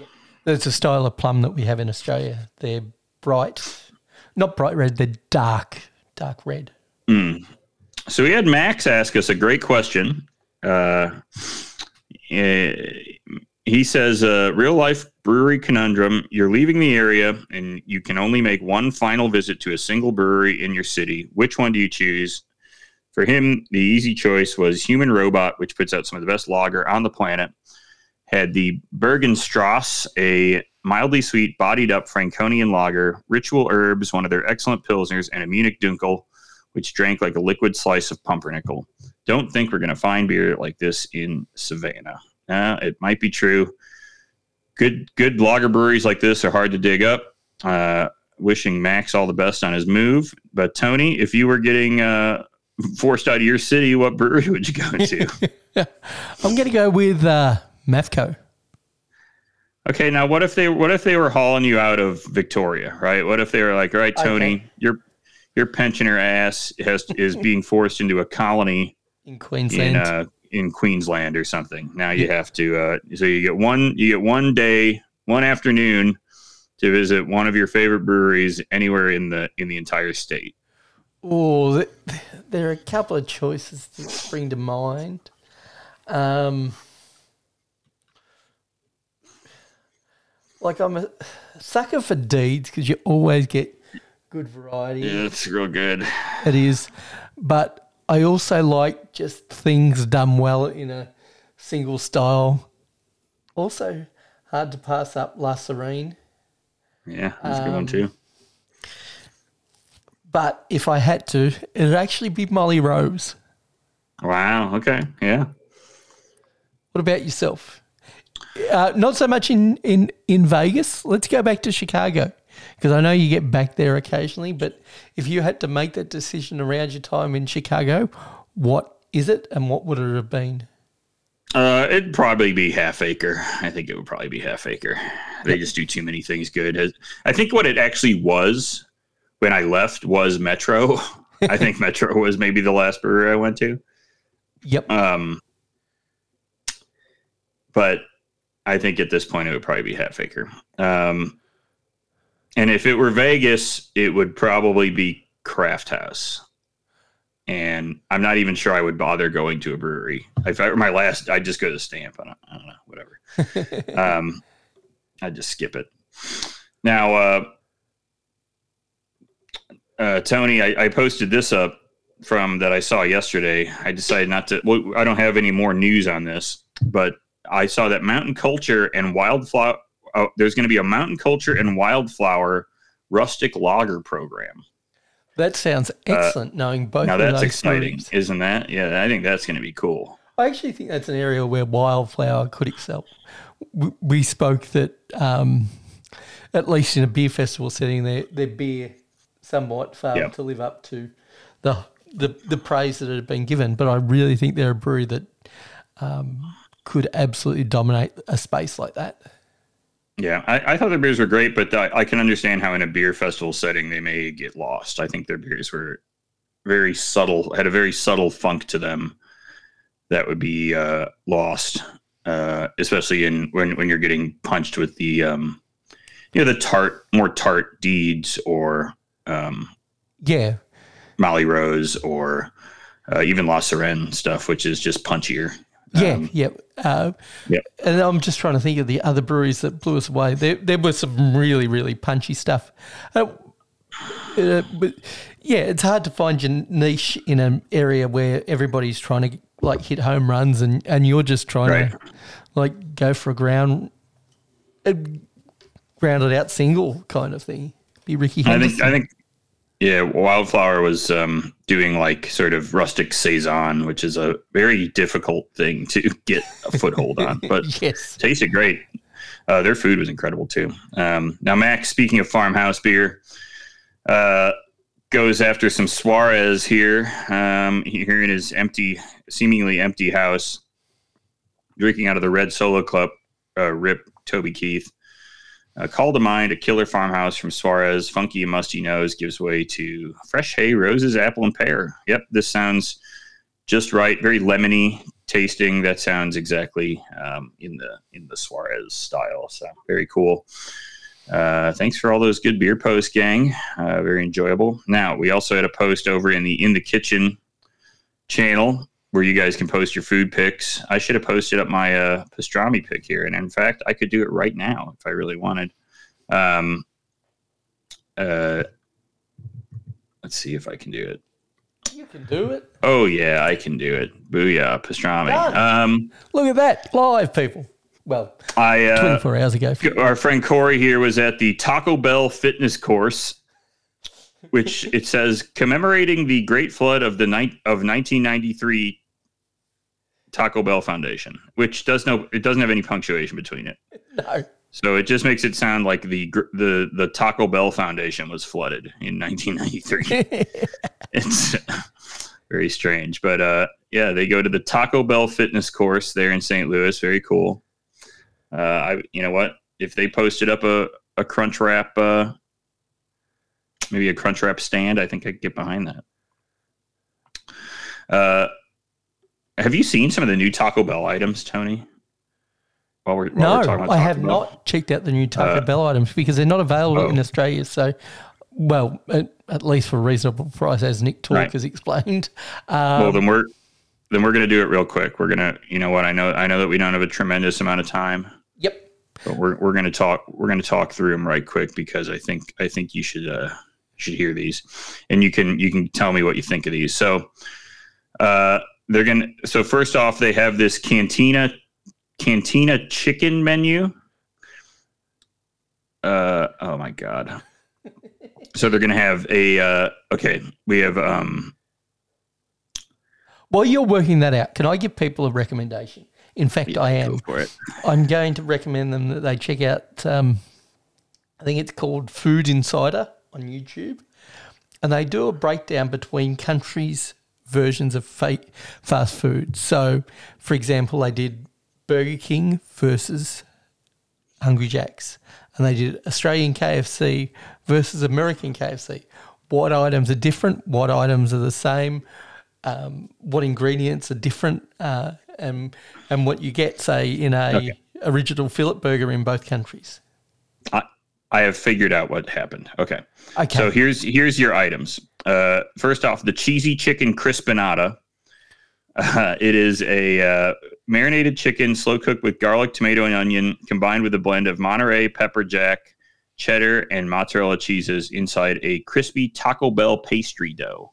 S1: There's a style of plum that we have in Australia. They're bright, not bright red. They're dark, dark red.
S2: So we had Max ask us a great question. Uh, eh, he says, uh, "Real life brewery conundrum: You're leaving the area, and you can only make one final visit to a single brewery in your city. Which one do you choose?" For him, the easy choice was Human Robot, which puts out some of the best lager on the planet. Had the Bergenstrasse, a mildly sweet, bodied up Franconian lager, Ritual Herbs, one of their excellent pilsners, and a Munich Dunkel, which drank like a liquid slice of pumpernickel. Don't think we're going to find beer like this in Savannah. Uh, it might be true. Good, good lager breweries like this are hard to dig up. Uh, wishing Max all the best on his move. But Tony, if you were getting uh, forced out of your city, what brewery would you go to?
S1: I'm going to go with uh, Mafco.
S2: okay, now what if they what if they were hauling you out of Victoria, right? What if they were like, all right, Tony,
S1: Okay.
S2: your your pensioner ass has is being forced into a colony
S1: in
S2: in
S1: Queensland.
S2: uh, in Queensland or something. Now you have to uh, so you get one you get one day, one afternoon to visit one of your favorite breweries anywhere in the in the entire state.
S1: Oh, there are a couple of choices that spring to mind. Um, like I'm a sucker for deeds because you always get good variety.
S2: Yeah, it's real good.
S1: It is, but I also like just things done well in a single style. Also, hard to pass up La Sirène.
S2: Yeah, that's a good one
S1: Um,
S2: too.
S1: But if I had to, it'd actually be Molly Rose.
S2: Wow. Okay. Yeah.
S1: What about yourself? Uh, not so much in, in, in Vegas. Let's go back to Chicago because I know you get back there occasionally. But if you had to make that decision around your time in Chicago, what is it and what would it have been?
S2: Uh, it'd probably be half acre. I think it would probably be half acre. They just do too many things good. I think what it actually was when I left was Metro. I think Metro was maybe the last brewery I went to.
S1: Yep.
S2: Um, but I think at this point it would probably be half acre. Um, and if it were Vegas, it would probably be Craft House. And I'm not even sure I would bother going to a brewery. If I were my last, I'd just go to Stamp. I don't, I don't know, whatever. um, I'd just skip it. Now, uh, uh, Tony, I, I posted this up from that I saw yesterday. I decided not to. Well, I don't have any more news on this, but I saw that mountain culture and wildflower. Oh, there's going to be a mountain culture and wildflower rustic lager program.
S1: That sounds excellent, knowing both
S2: Now that's exciting, isn't that? Yeah, I think that's going to be cool.
S1: I actually think that's an area where wildflower could excel. We, we spoke that, um, at least in a beer festival setting, their their beer somewhat failed
S2: Yep.
S1: to live up to the, the the praise that it had been given. But I really think they're a brewery that um, could absolutely dominate a space like that.
S2: Yeah, I, I thought their beers were great, but I, I can understand how in a beer festival setting they may get lost. I think their beers were very subtle, had a very subtle funk to them that would be uh, lost, uh, especially in when when you're getting punched with the um, you know the tart, more tart deeds or um,
S1: Yeah,
S2: Molly Rose or uh, even La Sirène stuff, which is just punchier.
S1: Yeah,
S2: Um,
S1: yeah. Uh,
S2: Yep.
S1: And I'm just trying to think of the other breweries that blew us away. There, there was some really, really punchy stuff. Uh, uh, but yeah, it's hard to find your niche in an area where everybody's trying to like hit home runs and, and you're just trying
S2: Right.
S1: to like go for a ground, a grounded out single kind of thing. Be Ricky
S2: I think I think yeah, Wildflower was um, doing like sort of rustic saison, which is a very difficult thing to get a foothold on, but
S1: yes.
S2: tasted great. Uh, their food was incredible too. Um, now, Max, speaking of farmhouse beer, uh, goes after some Suarez here. Um, here in his empty, seemingly empty house, drinking out of the red Solo Club. Uh, rip Toby Keith. Uh, call to mind a killer farmhouse from Suarez. Funky and musty nose gives way to fresh hay, roses, apple, and pear. Yep, this sounds just right. Very lemony tasting. That sounds exactly um, in the in the Suarez style. So very cool. Uh, thanks for all those good beer posts, gang. Uh, very enjoyable. Now we also had a post over in the in the kitchen channel where you guys can post your food picks. I should have posted up my uh, pastrami pick here, and in fact, I could do it right now if I really wanted. Um, uh, let's see if I can do it.
S1: You can do it.
S2: Oh yeah, I can do it. Booyah, pastrami. Um,
S1: Look at that. Live, people. Well,
S2: I uh,
S1: 24 hours ago.
S2: our friend Corey here was at the Taco Bell fitness course, which it says commemorating the Great Flood of the night of 1993 Taco Bell Foundation, which does no it doesn't have any punctuation between it.
S1: No.
S2: So it just makes it sound like the the the Taco Bell Foundation was flooded in 1993. it's very strange, but uh, yeah, they go to the Taco Bell fitness course there in St. Louis. Very cool. Uh, I you know what? If they posted up a a Crunch Wrap, uh, maybe a Crunch Wrap stand, I think I'd get behind that. Uh, have you seen some of the new Taco Bell items, Tony? While we're, while
S1: No,
S2: we're talking about
S1: I have
S2: Bell?
S1: not checked out the new Taco
S2: Uh,
S1: Bell items because they're not available
S2: oh.
S1: in Australia. So, well, at, at least for a reasonable price, as Nick Talk
S2: Right.
S1: has explained. Um,
S2: well, then we're then we're gonna do it real quick. We're gonna, you know what? I know I know that we don't have a tremendous amount of time,
S1: yep.
S2: but we're we're gonna talk we're gonna talk through them right quick because I think I think you should uh should hear these, and you can you can tell me what you think of these. So, uh, they're gonna. So first off, they have this cantina cantina chicken menu. Uh oh my god. So they're gonna have a uh okay. We have um
S1: While you're working that out, can I give people a recommendation? In fact, I
S2: go
S1: am.
S2: it.
S1: I'm going to recommend them that they check out. Um, I think it's called Food Insider on YouTube, and they do a breakdown between countries' versions of fa- fast food. So, for example, they did Burger King versus Hungry Jack's, and they did Australian KFC versus American KFC. What items are different? What items are the same? Um, what ingredients are different? Uh, and and what you get, say, in a
S2: Okay.
S1: original fillet burger in both countries.
S2: I, I have figured out what happened. Okay.
S1: Okay.
S2: So here's here's your items. Uh, first off, the cheesy chicken crispanada. Uh, it is a uh, marinated chicken, slow cooked with garlic, tomato, and onion, combined with a blend of Monterey pepper jack, cheddar, and mozzarella cheeses inside a crispy Taco Bell pastry dough.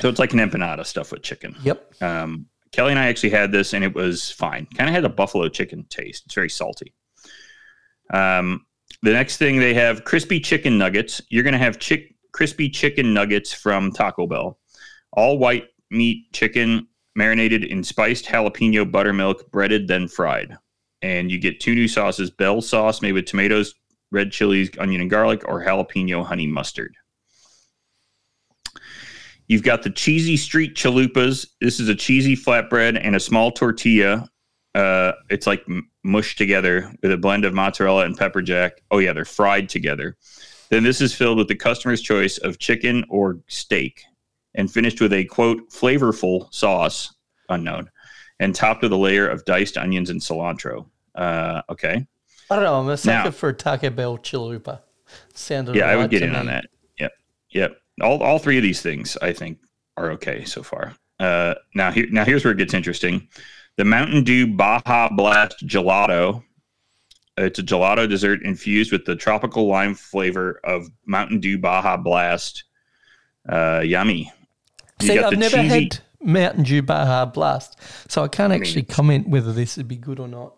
S2: So it's like an empanada stuffed with chicken.
S1: Yep.
S2: Um, Kelly and I actually had this, and it was fine. Kind of had a buffalo chicken taste. It's very salty. Um, the next thing they have crispy chicken nuggets. You're going to have chick crispy chicken nuggets from Taco Bell, all white meat chicken marinated in spiced jalapeno buttermilk, breaded then fried. And you get two new sauces: Bell sauce made with tomatoes, red chilies, onion and garlic, or jalapeno honey mustard. You've got the cheesy street chalupas. This is a cheesy flatbread and a small tortilla. Uh, it's like mushed together with a blend of mozzarella and pepper jack. Oh yeah, they're fried together. Then this is filled with the customer's choice of chicken or steak, and finished with a quote flavorful sauce unknown, and topped with a layer of diced onions and cilantro. Uh, okay,
S1: I don't know. I'm a sucker for Taco Bell chalupa. Sounded
S2: yeah, I would get in on that. Yep, yep. All all three of these things I think are okay so far. Uh, now here now here's where it gets interesting. The Mountain Dew Baja Blast Gelato. It's a gelato dessert infused with the tropical lime flavor of Mountain Dew Baja Blast. Uh, yummy. You
S1: See, I've never
S2: cheesy-
S1: had Mountain Dew Baja Blast, so I can't actually comment whether this would be good or not.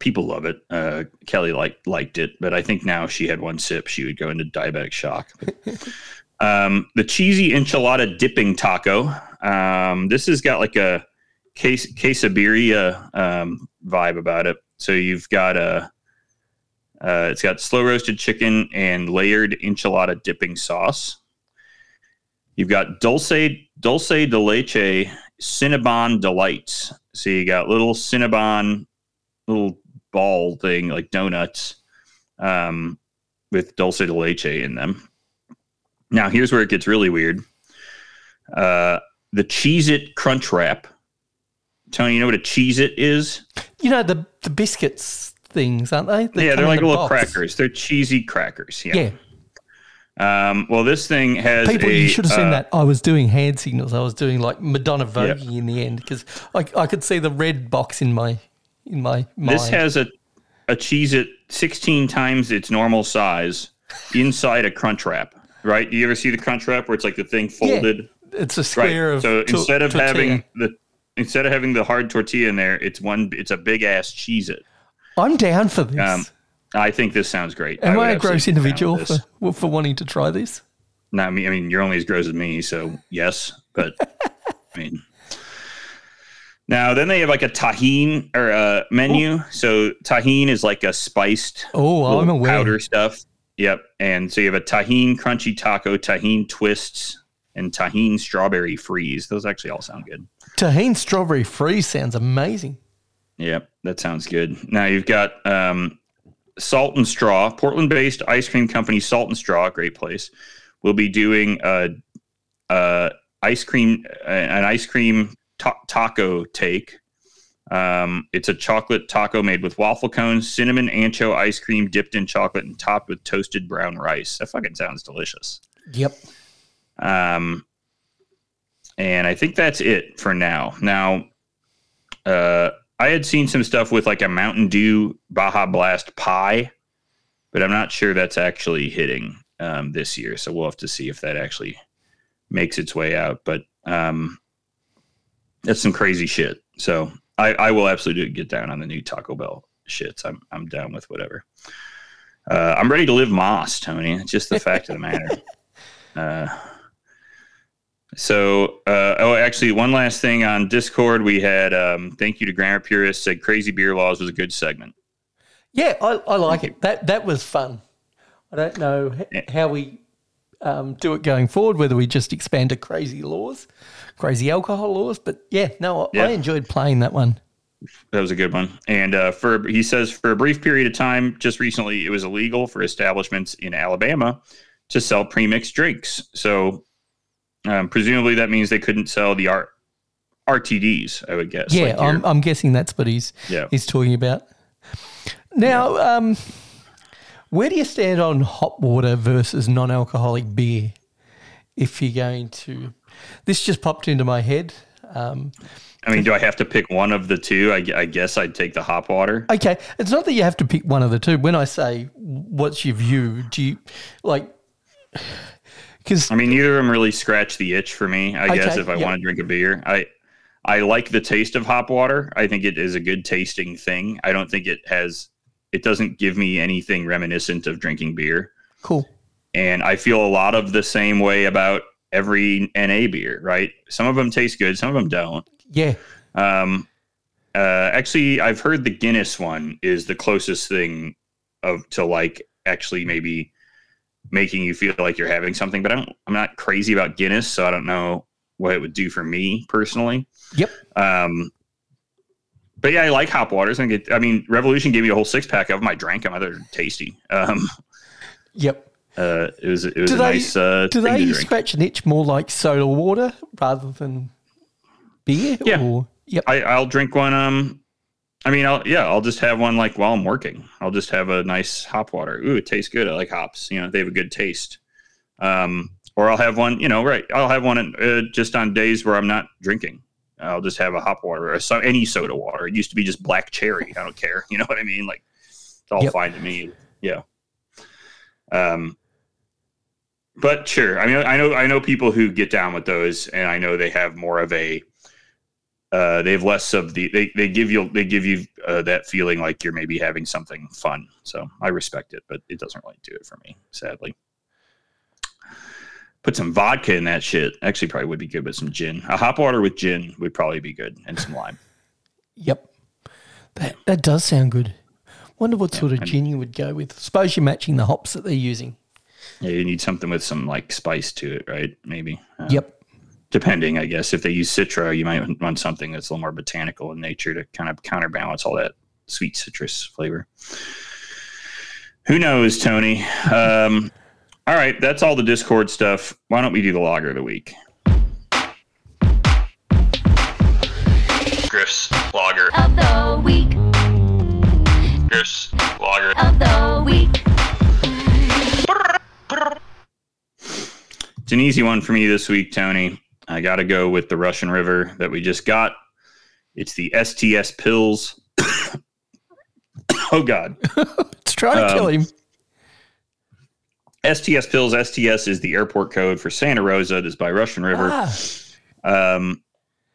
S2: people love it. Uh, Kelly liked liked it, but I think now if she had one sip, she would go into diabetic shock. um, the cheesy enchilada dipping taco. Um, this has got like a case quesabirria um, vibe about it. So you've got a uh, it's got slow roasted chicken and layered enchilada dipping sauce. You've got dulce dulce de leche cinnabon delights. So you got little cinnabon, little ball thing like donuts, um, with dulce de leche in them. Now here's where it gets really weird. Uh, the Cheez It Crunch Wrap. Tony, you know what a cheese It is?
S1: You know the the biscuits things, aren't they? They
S2: yeah, they're like
S1: a
S2: little
S1: box.
S2: crackers. They're cheesy crackers. Yeah.
S1: Yeah.
S2: Um, well, this thing has
S1: People,
S2: a,
S1: you should have seen
S2: uh,
S1: that. I was doing hand signals. I was doing like Madonna voguing in the end because I, I could see the red box in my in my mind.
S2: This has a a cheese it 16 times its normal size inside a crunch wrap. Right? Do You ever see the crunch wrap where it's like the thing folded?
S1: it's a
S2: Right.
S1: square of
S2: so
S1: tor-
S2: instead of
S1: tortilla.
S2: having the instead of having the hard tortilla in there, it's one. It's a big ass cheese it.
S1: I'm down for this.
S2: Um, I think this sounds great.
S1: Am
S2: would
S1: I, a gross individual for, for wanting to try this?
S2: No, I mean, I mean, you're only as gross as me, so yes, but I mean. Now, then they have like a Tajín or a menu. So Tajín is like a spiced
S1: Oh, I'm aware.
S2: powder stuff. Yep. And so you have a Tajín crunchy taco, Tajín twists, and Tajín strawberry freeze. Those actually all sound good.
S1: Tajín strawberry freeze sounds amazing.
S2: Yep, that sounds good. Now you've got um, Salt and Straw, Portland-based ice cream company Salt and Straw, great place. We'll be doing a, a ice cream an ice cream ta- taco take. Um, it's a chocolate taco made with waffle cones, cinnamon ancho ice cream dipped in chocolate and topped with toasted brown rice. That fucking sounds delicious.
S1: Yep.
S2: Um, and I think that's it for now. Now, uh, I had seen some stuff with like a Mountain Dew Baja Blast pie, but I'm not sure that's actually hitting um, this year. So we'll have to see if that actually makes its way out. But um, that's some crazy shit. So I, I will absolutely get down on the new Taco Bell shits. I'm I'm down with whatever. Uh, I'm ready to live Más, Tony. It's just the fact of the matter. Uh, so, uh, oh, actually, one last thing on Discord, we had um, thank you to Grammar Purist said crazy beer laws was a good segment.
S1: Yeah, I, I like it. That that was fun. I don't know how we um, do it going forward, whether we just expand to crazy laws, crazy alcohol laws. But yeah, no, I,
S2: Yeah.
S1: I enjoyed playing that one.
S2: That was a good one. And uh, for he says for a brief period of time, just recently, it was illegal for establishments in Alabama to sell premixed drinks. So um, presumably that means they couldn't sell the R- RTDs. I would guess.
S1: Yeah,
S2: like
S1: I'm, I'm guessing that's what he's
S2: yeah.
S1: he's talking about. Now, um, where do you stand on hop water versus non-alcoholic beer? If you're going to, this just popped into my head. Um,
S2: I mean, do I have to pick one of the two? I, I guess I'd take the hop water.
S1: okay, it's not that you have to pick one of the two. When I say what's your view, do you like? Because
S2: I mean, neither of them really scratch the itch for me. I guess if I
S1: yep.
S2: want to drink a beer, I I like the taste of hop water. I think it is a good tasting thing. I don't think it has. It doesn't give me anything reminiscent of drinking beer,
S1: cool.
S2: and I feel a lot of the same way about every NA beer. Right? Some of them taste good, some of them don't.
S1: Yeah,
S2: Um, uh, actually, I've heard the Guinness one is the closest thing of to like actually maybe making you feel like you're having something. But I don't. I'm not crazy about Guinness, so I don't know what it would do for me personally.
S1: Yep.
S2: Um, but yeah, I like hop waters. I think it, I mean, Revolution gave me a whole six pack of them. I drank them. They're tasty. Um,
S1: yep.
S2: uh, it was it was
S1: Do
S2: a
S1: they-
S2: nice uh,
S1: Do
S2: to
S1: they
S2: drink.
S1: scratch an itch more like soda water rather than beer?
S2: Yeah.
S1: Or, yep.
S2: I, I'll drink one. Um, I mean, I'll yeah, I'll just have one like while I'm working. I'll just have a nice hop water. Ooh, it tastes good. I like hops. You know, they have a good taste. Um, or I'll have one. You know, right? I'll have one uh, just on days where I'm not drinking. I'll just have a hop water or so, any soda water. It used to be just black cherry. I don't care. You know what I mean? Like it's all
S1: Yep.
S2: fine to me. Yeah. Um. But sure, I mean, I know I know people who get down with those, and I know they have more of a uh, they have less of the they, they give you they give you uh, that feeling like you're maybe having something fun. So I respect it, but it doesn't really do it for me, sadly. Put some vodka in that shit. Actually, probably would be good with some gin. A hop water with gin would probably be good, and some lime.
S1: Yep. That that does sound good. Wonder what sort of gin you would go with. Suppose you're matching the hops that they're using.
S2: Yeah, you need something with some like spice to it, right? Maybe. Uh,
S1: Yep.
S2: Depending, I guess. If they use Citra, you might want something that's a little more botanical in nature to kind of counterbalance all that sweet citrus flavor. Who knows, Tony? Um, all right, that's all the Discord stuff. Why don't we do the lager of the week? Griff's lager.
S4: of the week,
S2: Griff's lager.
S4: of the week.
S2: It's an easy one for me this week, Tony. I got to go with the Russian River that we just got. It's the STS Pils. oh God,
S1: It's trying to kill
S2: Um,
S1: him.
S2: STS Pils. STS is the airport code for Santa Rosa. This is by Russian River.
S1: Ah,
S2: Um,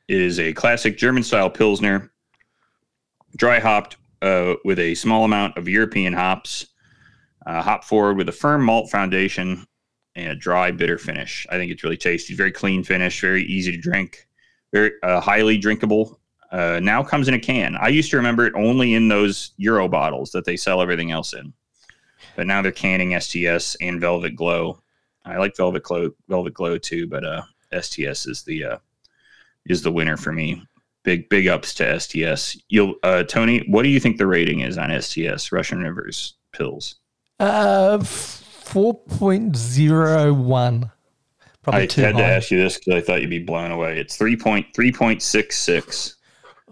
S2: it is a classic German style pilsner, dry hopped uh, with a small amount of European hops. Uh, hop forward with a firm malt foundation and a dry bitter finish. I think it's really tasty. Very clean finish, very easy to drink, very uh, highly drinkable. Uh, now comes in a can. I used to remember it only in those Euro bottles that they sell everything else in, but now they're canning STS and Velvet Glow. I like Velvet Glow, Velvet Glow too, but uh, STS is the uh, is the winner for me. Big big ups to STS. You'll uh, Tony, what do you think the rating is on STS Russian Rivers Pils?
S1: Uh, 4.01. Probably
S2: I
S1: too
S2: had
S1: high.
S2: to ask you this because I thought you'd be blown away. It's 3.3.66.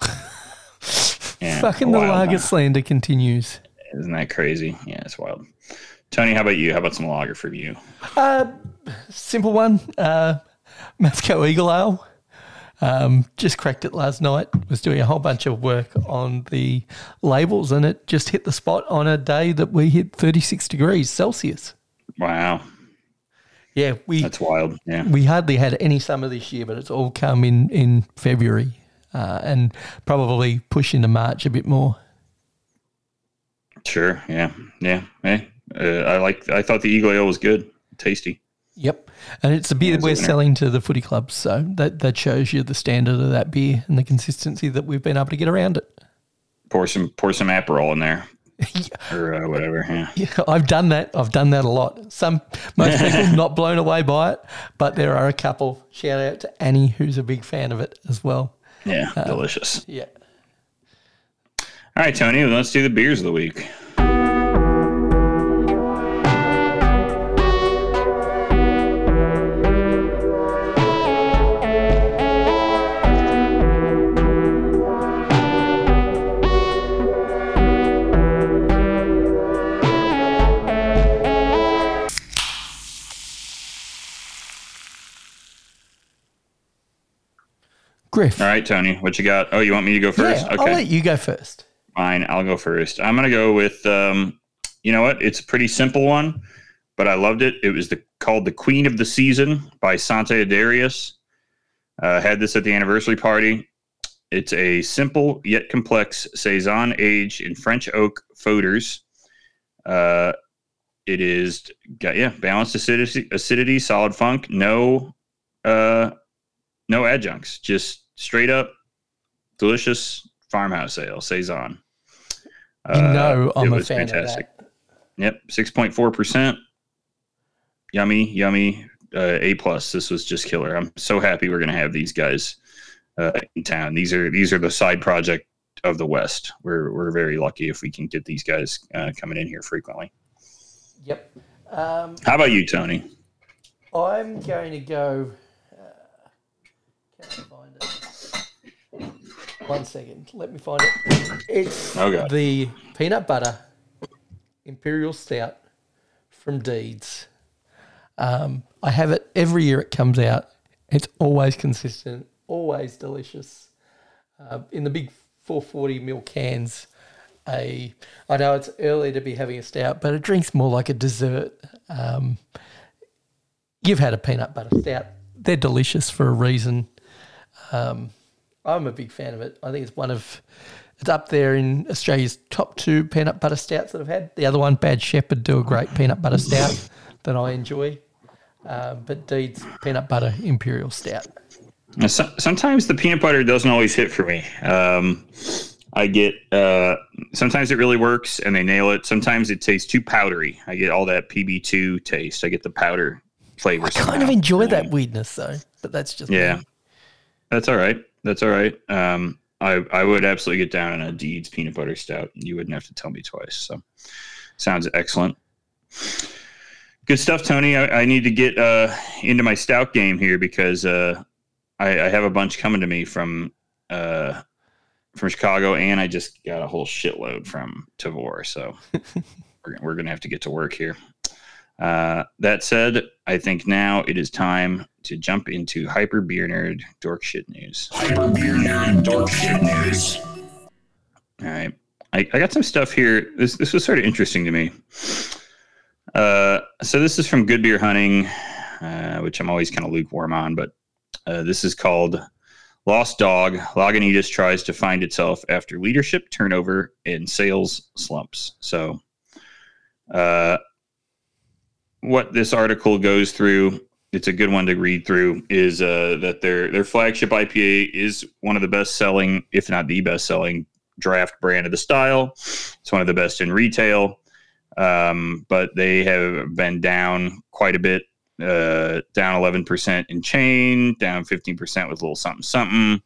S1: Fucking the
S2: Lagerslander
S1: slander continues.
S2: Isn't that crazy? Yeah, it's wild. Tony, how about you? How about some lager for you?
S1: Uh, simple one. Uh, Eagle Ale. Um, just cracked it last night. Was doing a whole bunch of work on the labels, and it just hit the spot on a day that we hit 36 degrees Celsius.
S2: Wow,
S1: Yeah, we
S2: that's wild. Yeah,
S1: we hardly had any summer this year, but it's all come in in February, uh, and probably push into March a bit more.
S2: sure. Yeah, yeah. Hey, uh, I like. I thought the Eagle Ale was good, tasty.
S1: Yep, and it's a beer
S2: a
S1: we're selling to the footy clubs, so that that shows you the standard of that beer and the consistency that we've been able to get around it.
S2: Pour some pour some Aperol in there, or uh, whatever. Yeah.
S1: Yeah, I've done that. I've done that a lot. Some most people not blown away by it, but there are a couple. Shout out to Annie, who's a big fan of it as well.
S2: Yeah, delicious.
S1: Yeah.
S2: All right, Tony, let's do the beers of the week.
S1: Griff.
S2: All right, Tony, what you got? Oh, you want me to go first?
S1: Yeah, I'll let you go first.
S2: Fine, I'll go first. I'm gonna go with um, you know what? It's a pretty simple one, but I loved it. It was the called the Queen of the Season by Sante Adairius. Uh, had this at the anniversary party. It's a simple yet complex saison aged in French oak foeders. Uh, it is got yeah balanced acidity, acidity, solid funk, no uh, no adjuncts, just straight up delicious farmhouse ale saison.
S1: You know I'm
S2: Uh, it
S1: a
S2: was
S1: fan of that.
S2: Yep, six point four percent. Yummy, yummy. Uh, a plus. This was just killer. I'm so happy we're gonna have these guys uh, in town. These are these are the side project of the West. We're we're very lucky if we can get these guys uh, coming in here frequently.
S1: Yep. Um,
S2: How about you, Tony?
S1: I'm going to go. Uh, can I find it? One second. Let me find it. It's
S2: Oh,
S1: the peanut butter imperial stout from Deeds. Um, I have it every year. It comes out. It's always consistent, always delicious. Uh, in the big 440 ml cans. A, I know it's early to be having a stout, but it drinks more like a dessert. Um, you've had a peanut butter stout. They're delicious for a reason. Um, I'm a big fan of it. I think it's one of it's up there in Australia's top two peanut butter stouts that I've had. The other one, Bad Shepherd, do a great peanut butter stout that I enjoy. Uh, but Deed's peanut butter imperial stout.
S2: Now, so- sometimes the peanut butter doesn't always hit for me. Um, I get uh, sometimes it really works and they nail it. Sometimes it tastes too powdery. I get all that PB2 taste. I get the powder flavor.
S1: I kind
S2: somehow.
S1: of enjoy that weirdness though, but that's just me.
S2: Yeah, that's all right. That's all right. Um, I I would absolutely get down on a Deeds peanut butter stout. You wouldn't have to tell me twice. So, sounds excellent. Good stuff, Tony. I, I need to get uh, into my stout game here because uh, I, I have a bunch coming to me from uh, from Chicago, and I just got a whole shitload from Tavour. So we're, we're gonna have to get to work here. Uh, that said, I think now it is time to jump into hyper beer nerd dork shit news.
S5: Hyper Beer Nerd Dork Shit News.
S2: All right, I, I got some stuff here. This this was sort of interesting to me. Uh, so this is from Good Beer Hunting, uh, which I'm always kind of lukewarm on, but uh, this is called Lost Dog. Lagunitas tries to find itself after leadership turnover and sales slumps. So, uh, what this article goes through, it's a good one to read through, is uh, that their their flagship IPA is one of the best selling, if not the best selling, draft brand of the style. It's one of the best in retail, um, but they have been down quite a bit. Uh, down 11% in chain, down 15% with a little something something,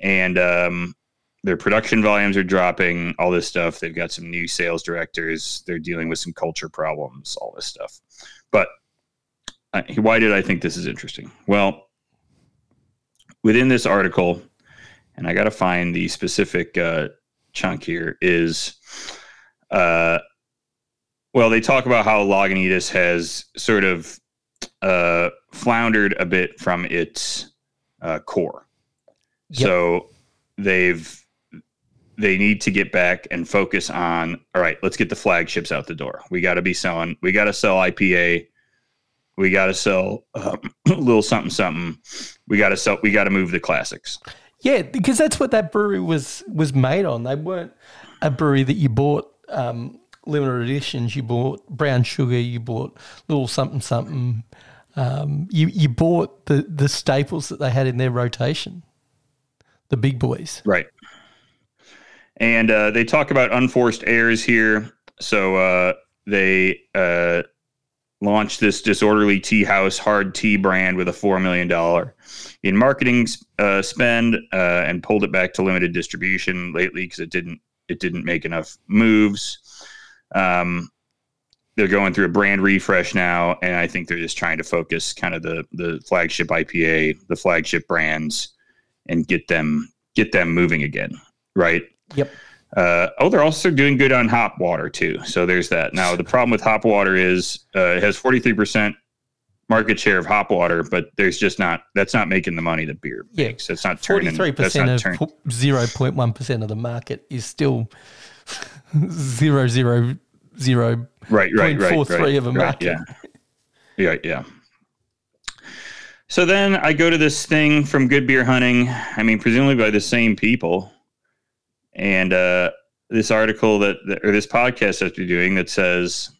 S2: and um, their production volumes are dropping. All this stuff. They've got some new sales directors. They're dealing with some culture problems. All this stuff. But uh, why did I think this is interesting? Well, within this article, and I got to find the specific uh, chunk here is, uh, well, they talk about how Lagunitas has sort of uh, floundered a bit from its uh, core.
S1: Yep.
S2: So they've they need to get back and focus on all right let's get the flagships out the door we got to be selling we got to sell ipa we got to sell um, a little something something we got to sell we got to move the classics
S1: Yeah, because that's what that brewery was was made on. They weren't a brewery that you bought um, limited editions. You bought brown sugar. You bought little something something. Um, you you bought the the staples that they had in their rotation, the big boys.
S2: right and uh, they talk about unforced errors here. So uh, they uh, launched this disorderly tea house hard tea brand with a $4 million in marketing uh, spend uh, and pulled it back to limited distribution lately because it didn't it didn't make enough moves. Um, they're going through a brand refresh now and i think they're just trying to focus kind of the the flagship ipa the flagship brands and get them get them moving again right
S1: Yep.
S2: uh, oh, they're also doing good on hop water too. So there's that. Now the problem with hop water is uh, it has 43% market share of hop water, but there's just not that's not making the money that beer
S1: Yeah.
S2: makes. That's not turning.
S1: three
S2: That's
S1: percent of zero point one percent of the market is still zero zero zero
S2: Right, right, right,
S1: 0.43
S2: right,
S1: of a
S2: right,
S1: market.
S2: Yeah, yeah, yeah. So then I go to this thing from Good Beer Hunting. I mean, presumably by the same people, and uh, this article that, or this podcast that you're doing that says,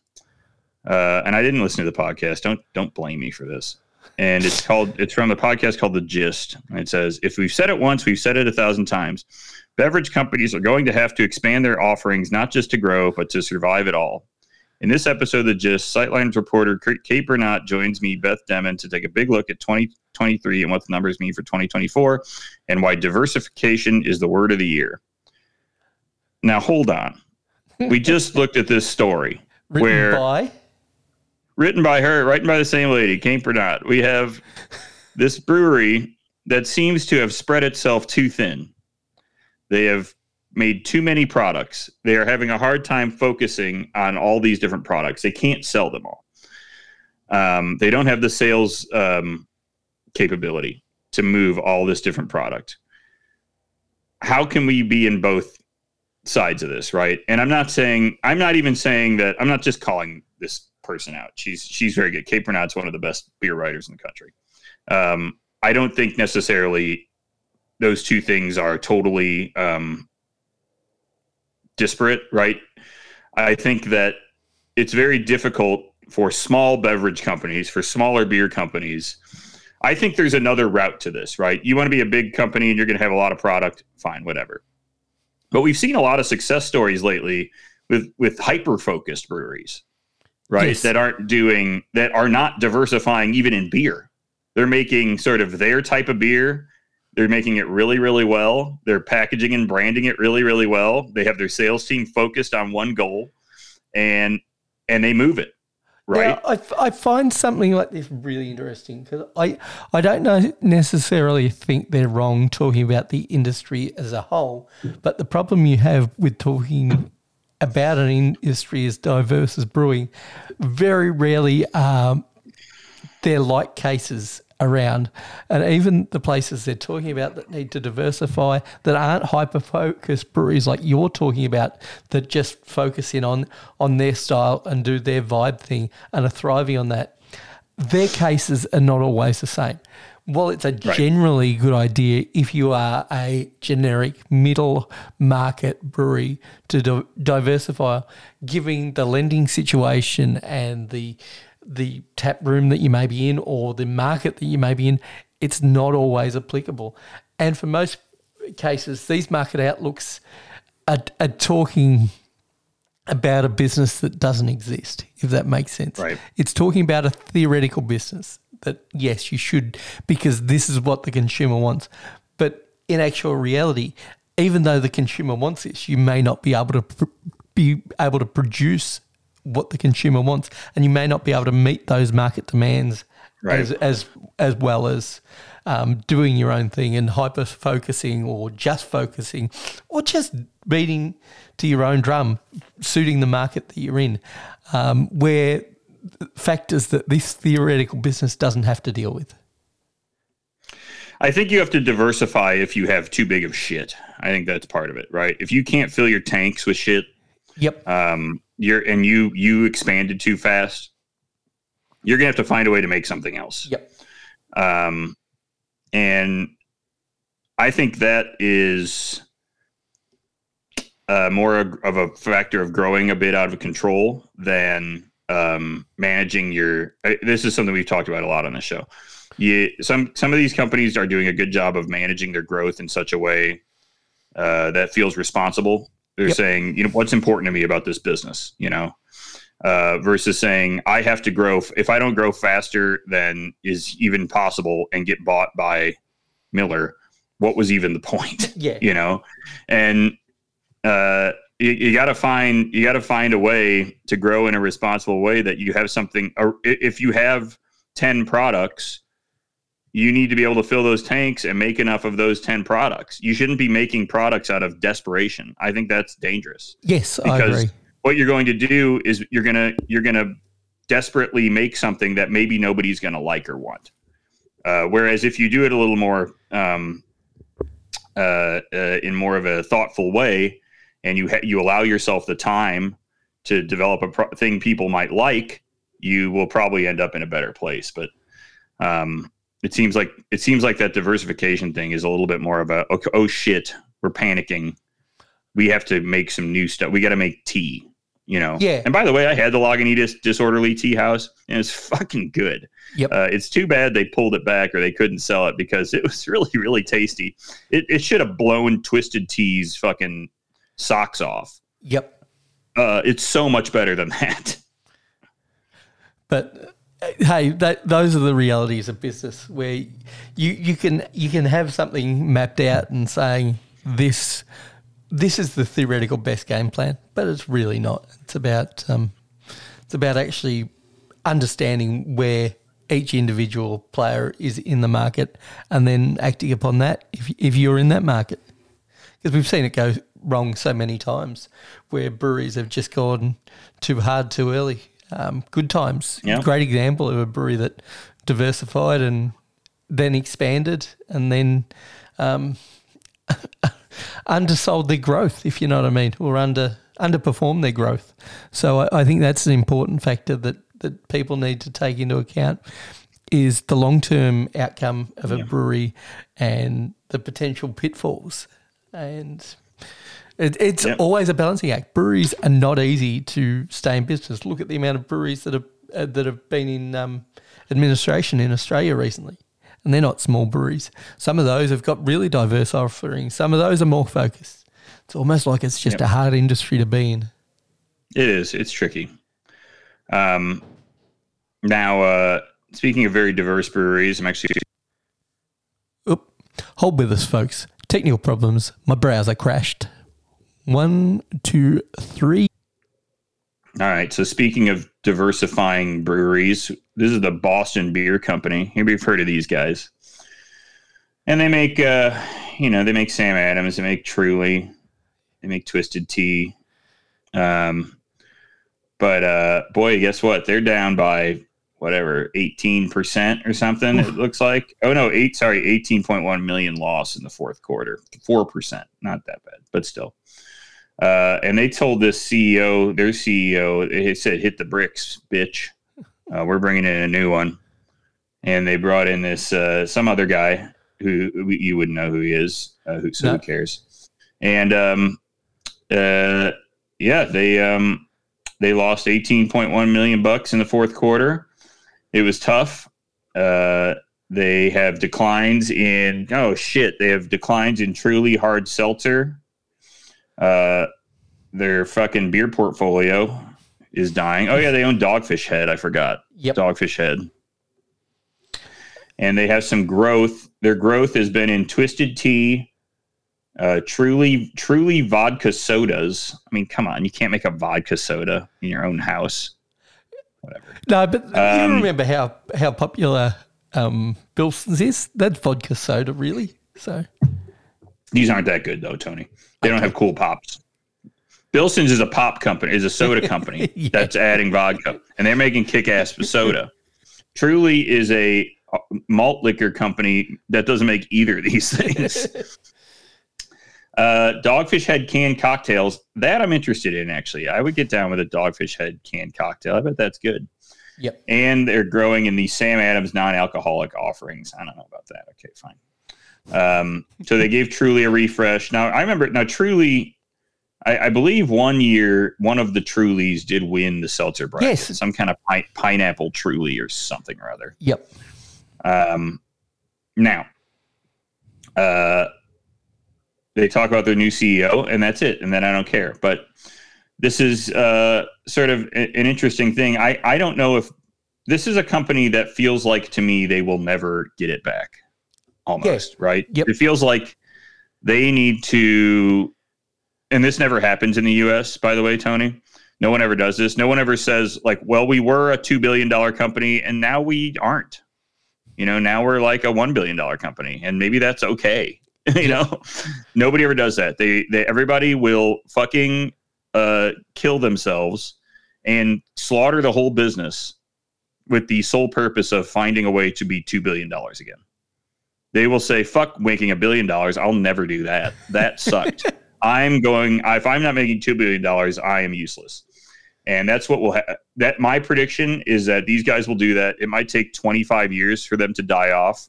S2: uh, and I didn't listen to the podcast. Don't don't blame me for this. And it's called it's from a podcast called The Gist. And it says, if we've said it once, we've said it a thousand times. Beverage companies are going to have to expand their offerings not just to grow, but to survive it all. In this episode of The Gist, Sightlines reporter Kate Bernat joins me, Beth Demmon, to take a big look at 2023 and what the numbers mean for 2024 and why diversification is the word of the year. Now, hold on. We just looked at this story
S1: written
S2: Where-
S1: by
S2: written by her, written by the same lady, Kate Bernat. We have this brewery that seems to have spread itself too thin. They have made too many products. They are having a hard time focusing on all these different products. They can't sell them all. Um, they don't have the sales um, capability to move all this different product. How can we be in both sides of this, right? And I'm not saying I'm not even saying that I'm not just calling this person out. She's she's very good. Kate Bernat's one of the best beer writers in the country. Um, I don't think necessarily those two things are totally um, disparate, right? I think that it's very difficult for small beverage companies, for smaller beer companies. I think there's another route to this, right? You want to be a big company and you're going to have a lot of product, fine, whatever. But we've seen a lot of success stories lately with with hyper focused breweries, right?
S1: Yes.
S2: That aren't doing that are not diversifying even in beer. They're making sort of their type of beer. They're making it really, really well. They're packaging and branding it really, really well. They have their sales team focused on one goal, and and they move it right.
S1: Now, I, I find something like this really interesting because I, I don't know necessarily think they're wrong talking about the industry as a whole, but the problem you have with talking about an industry as diverse as brewing, very rarely um, they're like cases around. And even the places they're talking about that need to diversify, that aren't hyper focused breweries like you're talking about, that just focus in on, on their style and do their vibe thing and are thriving on that, their cases are not always the same. While it's a generally good idea if you are a generic middle market brewery to di- diversify, giving the lending situation and the the tap room that you may be in or the market that you may be in, it's not always applicable. And for most cases, these market outlooks are, are talking about a business that doesn't exist, if that makes sense.
S2: Right.
S1: It's talking about a theoretical business that, yes, you should, because this is what the consumer wants. But in actual reality, even though the consumer wants this, you may not be able to pr- be able to produce what the consumer wants, and you may not be able to meet those market demands
S2: Right.
S1: as as as well as um, doing your own thing and hyper focusing or just focusing or just beating to your own drum, suiting the market that you're in, um, where factors that this theoretical business doesn't have to deal with.
S2: I think you have to diversify if you have too big of shit. I think that's part of it, right? If you can't fill your tanks with shit,
S1: Yep.
S2: um, you're and you you expanded too fast, you're gonna have to find a way to make something else.
S1: Yep.
S2: Um, and I think that is uh, more of a factor of growing a bit out of control than um, managing your. uh, This is something we've talked about a lot on the show. You, some some of these companies are doing a good job of managing their growth in such a way uh, that feels responsible. They're
S1: Yep.
S2: saying, you know, what's important to me about this business, you know, uh, versus saying I have to grow. If I don't grow faster than is even possible and get bought by Miller, what was even the point?
S1: Yeah.
S2: you know, and uh, you, you got to find you got to find a way to grow in a responsible way that you have something. Or if you have ten products, you need to be able to fill those tanks and make enough of those ten products. You shouldn't be making products out of desperation. I think that's dangerous
S1: Yes, I
S2: because
S1: agree.
S2: what you're going to do is you're gonna you're gonna desperately make something that maybe nobody's gonna like or want. Uh, whereas if you do it a little more um, uh, uh, in more of a thoughtful way, and you ha- you allow yourself the time to develop a pro- thing people might like, you will probably end up in a better place. But um, it seems like it seems like that diversification thing is a little bit more of a okay, oh shit, we're panicking. We have to make some new stuff. We got to make tea, you know.
S1: Yeah.
S2: And by the way, I had the Lagunitas Disorderly Tea House, and it's fucking good.
S1: Yep.
S2: Uh, it's too bad they pulled it back or they couldn't sell it because it was really, really tasty. It, it should have blown Twisted Tea's fucking socks off.
S1: Yep.
S2: Uh, it's so much better than that.
S1: But hey, that, those are the realities of business where you you can you can have something mapped out and saying this this is the theoretical best game plan, but it's really not. It's about um, it's about actually understanding where each individual player is in the market and then acting upon that if if you're in that market because we've seen it go wrong so many times where breweries have just gone too hard too early. Um, good times,
S2: Yeah.
S1: great example of a brewery that diversified and then expanded and then um, undersold their growth, if you know what I mean, or under underperformed their growth. So I, I think that's an important factor that that people need to take into account. is the long term outcome of a brewery and the potential pitfalls. And it, it's
S2: Yep.
S1: always a balancing act. Breweries are not easy to stay in business. Look at the amount of breweries that have uh, that have been in um, administration in Australia recently, and they're not small breweries. Some of those have got really diverse offerings. Some of those are more focused. It's almost like it's just
S2: Yep.
S1: a hard industry to be in.
S2: It is. It's tricky. Um, now, uh, speaking of very diverse breweries, I'm actually
S1: Oop. Hold with us, folks. Technical problems. My browser crashed. One, two, three.
S2: all right. So, speaking of diversifying breweries, this is the Boston Beer Company. Maybe you've heard of these guys, and they make, uh, you know, they make Sam Adams, they make Truly, they make Twisted Tea. Um, but uh, boy, guess what? They're down by whatever, 18% or something, it looks like. Oh, no, eight, sorry, 18.1 million loss in the fourth quarter. 4%. Not that bad, but still. Uh, and they told this CEO, their CEO, they said, hit the bricks, bitch. Uh, we're bringing in a new one. And they brought in this, uh, some other guy who who you wouldn't know who he is. Uh, who, so
S1: No.
S2: who cares? And, um, uh, yeah, they, um, they lost 18.1 million bucks in the fourth quarter. It was tough. Uh, they have declines in oh shit, they have declines in truly hard seltzer. Uh, their fucking beer portfolio is dying. Oh yeah, they own Dogfish Head. I forgot
S1: Yep.
S2: Dogfish Head. And they have some growth. Their growth has been in twisted tea, uh, truly, truly vodka sodas. I mean, come on, you can't make a vodka soda in your own house. Whatever.
S1: No, but you
S2: Um,
S1: remember how how popular um, Bilson's is? That's vodka soda, really. So
S2: These aren't that good though, Tony. They don't have cool pops. Bilson's is a pop company, is a soda company
S1: Yeah.
S2: that's adding vodka, and they're making kick-ass soda. Truly is a uh, malt liquor company that doesn't make either of these things. uh, Dogfish Head canned cocktails that I'm interested in. Actually, I would get down with a Dogfish Head canned cocktail. I bet that's good.
S1: Yep.
S2: And they're growing in the Sam Adams non-alcoholic offerings. I don't know about that. Okay, fine. Um, so they gave Truly a refresh. Now I remember. Now Truly, I, I believe one year one of the Trulies did win the seltzer bracket.
S1: Yes.
S2: Some kind of pi- pineapple Truly or something or other.
S1: yep.
S2: Um, now, uh, they talk about their new CEO, and that's it. And then I don't care. But this is uh, sort of a- an interesting thing. I, I don't know if this is a company that feels like to me they will never get it back. Almost right.
S1: Yep.
S2: It feels like they need to, and this never happens in the U.S. By the way, Tony. No one ever does this. No one ever says like, "Well, we were a two billion dollar company, and now we aren't." You know, now we're like a one billion dollar company, and maybe that's okay. you know, nobody ever does that. They, they, everybody will fucking uh, kill themselves and slaughter the whole business with the sole purpose of finding a way to be two billion dollars again. They will say, "Fuck making a billion dollars. I'll never do that. That sucked. I'm going. If I'm not making two billion dollars, I am useless." And that's what will ha- that my prediction is that these guys will do that. It might take 25 years for them to die off,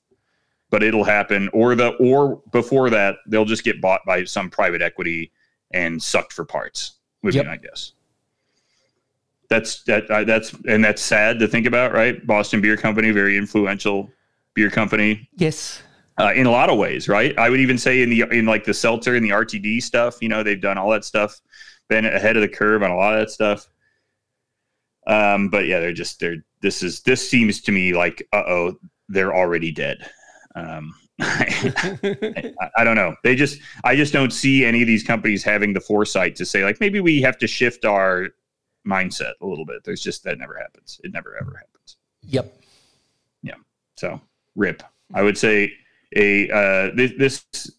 S2: but it'll happen. Or the or before that, they'll just get bought by some private equity and sucked for parts. Would
S1: Yep.
S2: be my guess. That's that. Uh, that's and that's sad to think about, right? Boston Beer Company, very influential beer company
S1: Yes.
S2: Uh, in a lot of ways, right? I would even say in the in like the seltzer and the RTD stuff, you know, they've done all that stuff, been ahead of the curve on a lot of that stuff. Um, but yeah, they're just they're this is this seems to me like uh oh, they're already dead. Um, I, I don't know. They just I just don't see any of these companies having the foresight to say like maybe we have to shift our mindset a little bit. There's just that never happens. It never ever happens.
S1: Yep. Yeah.
S2: So rip. I would say a uh, this, this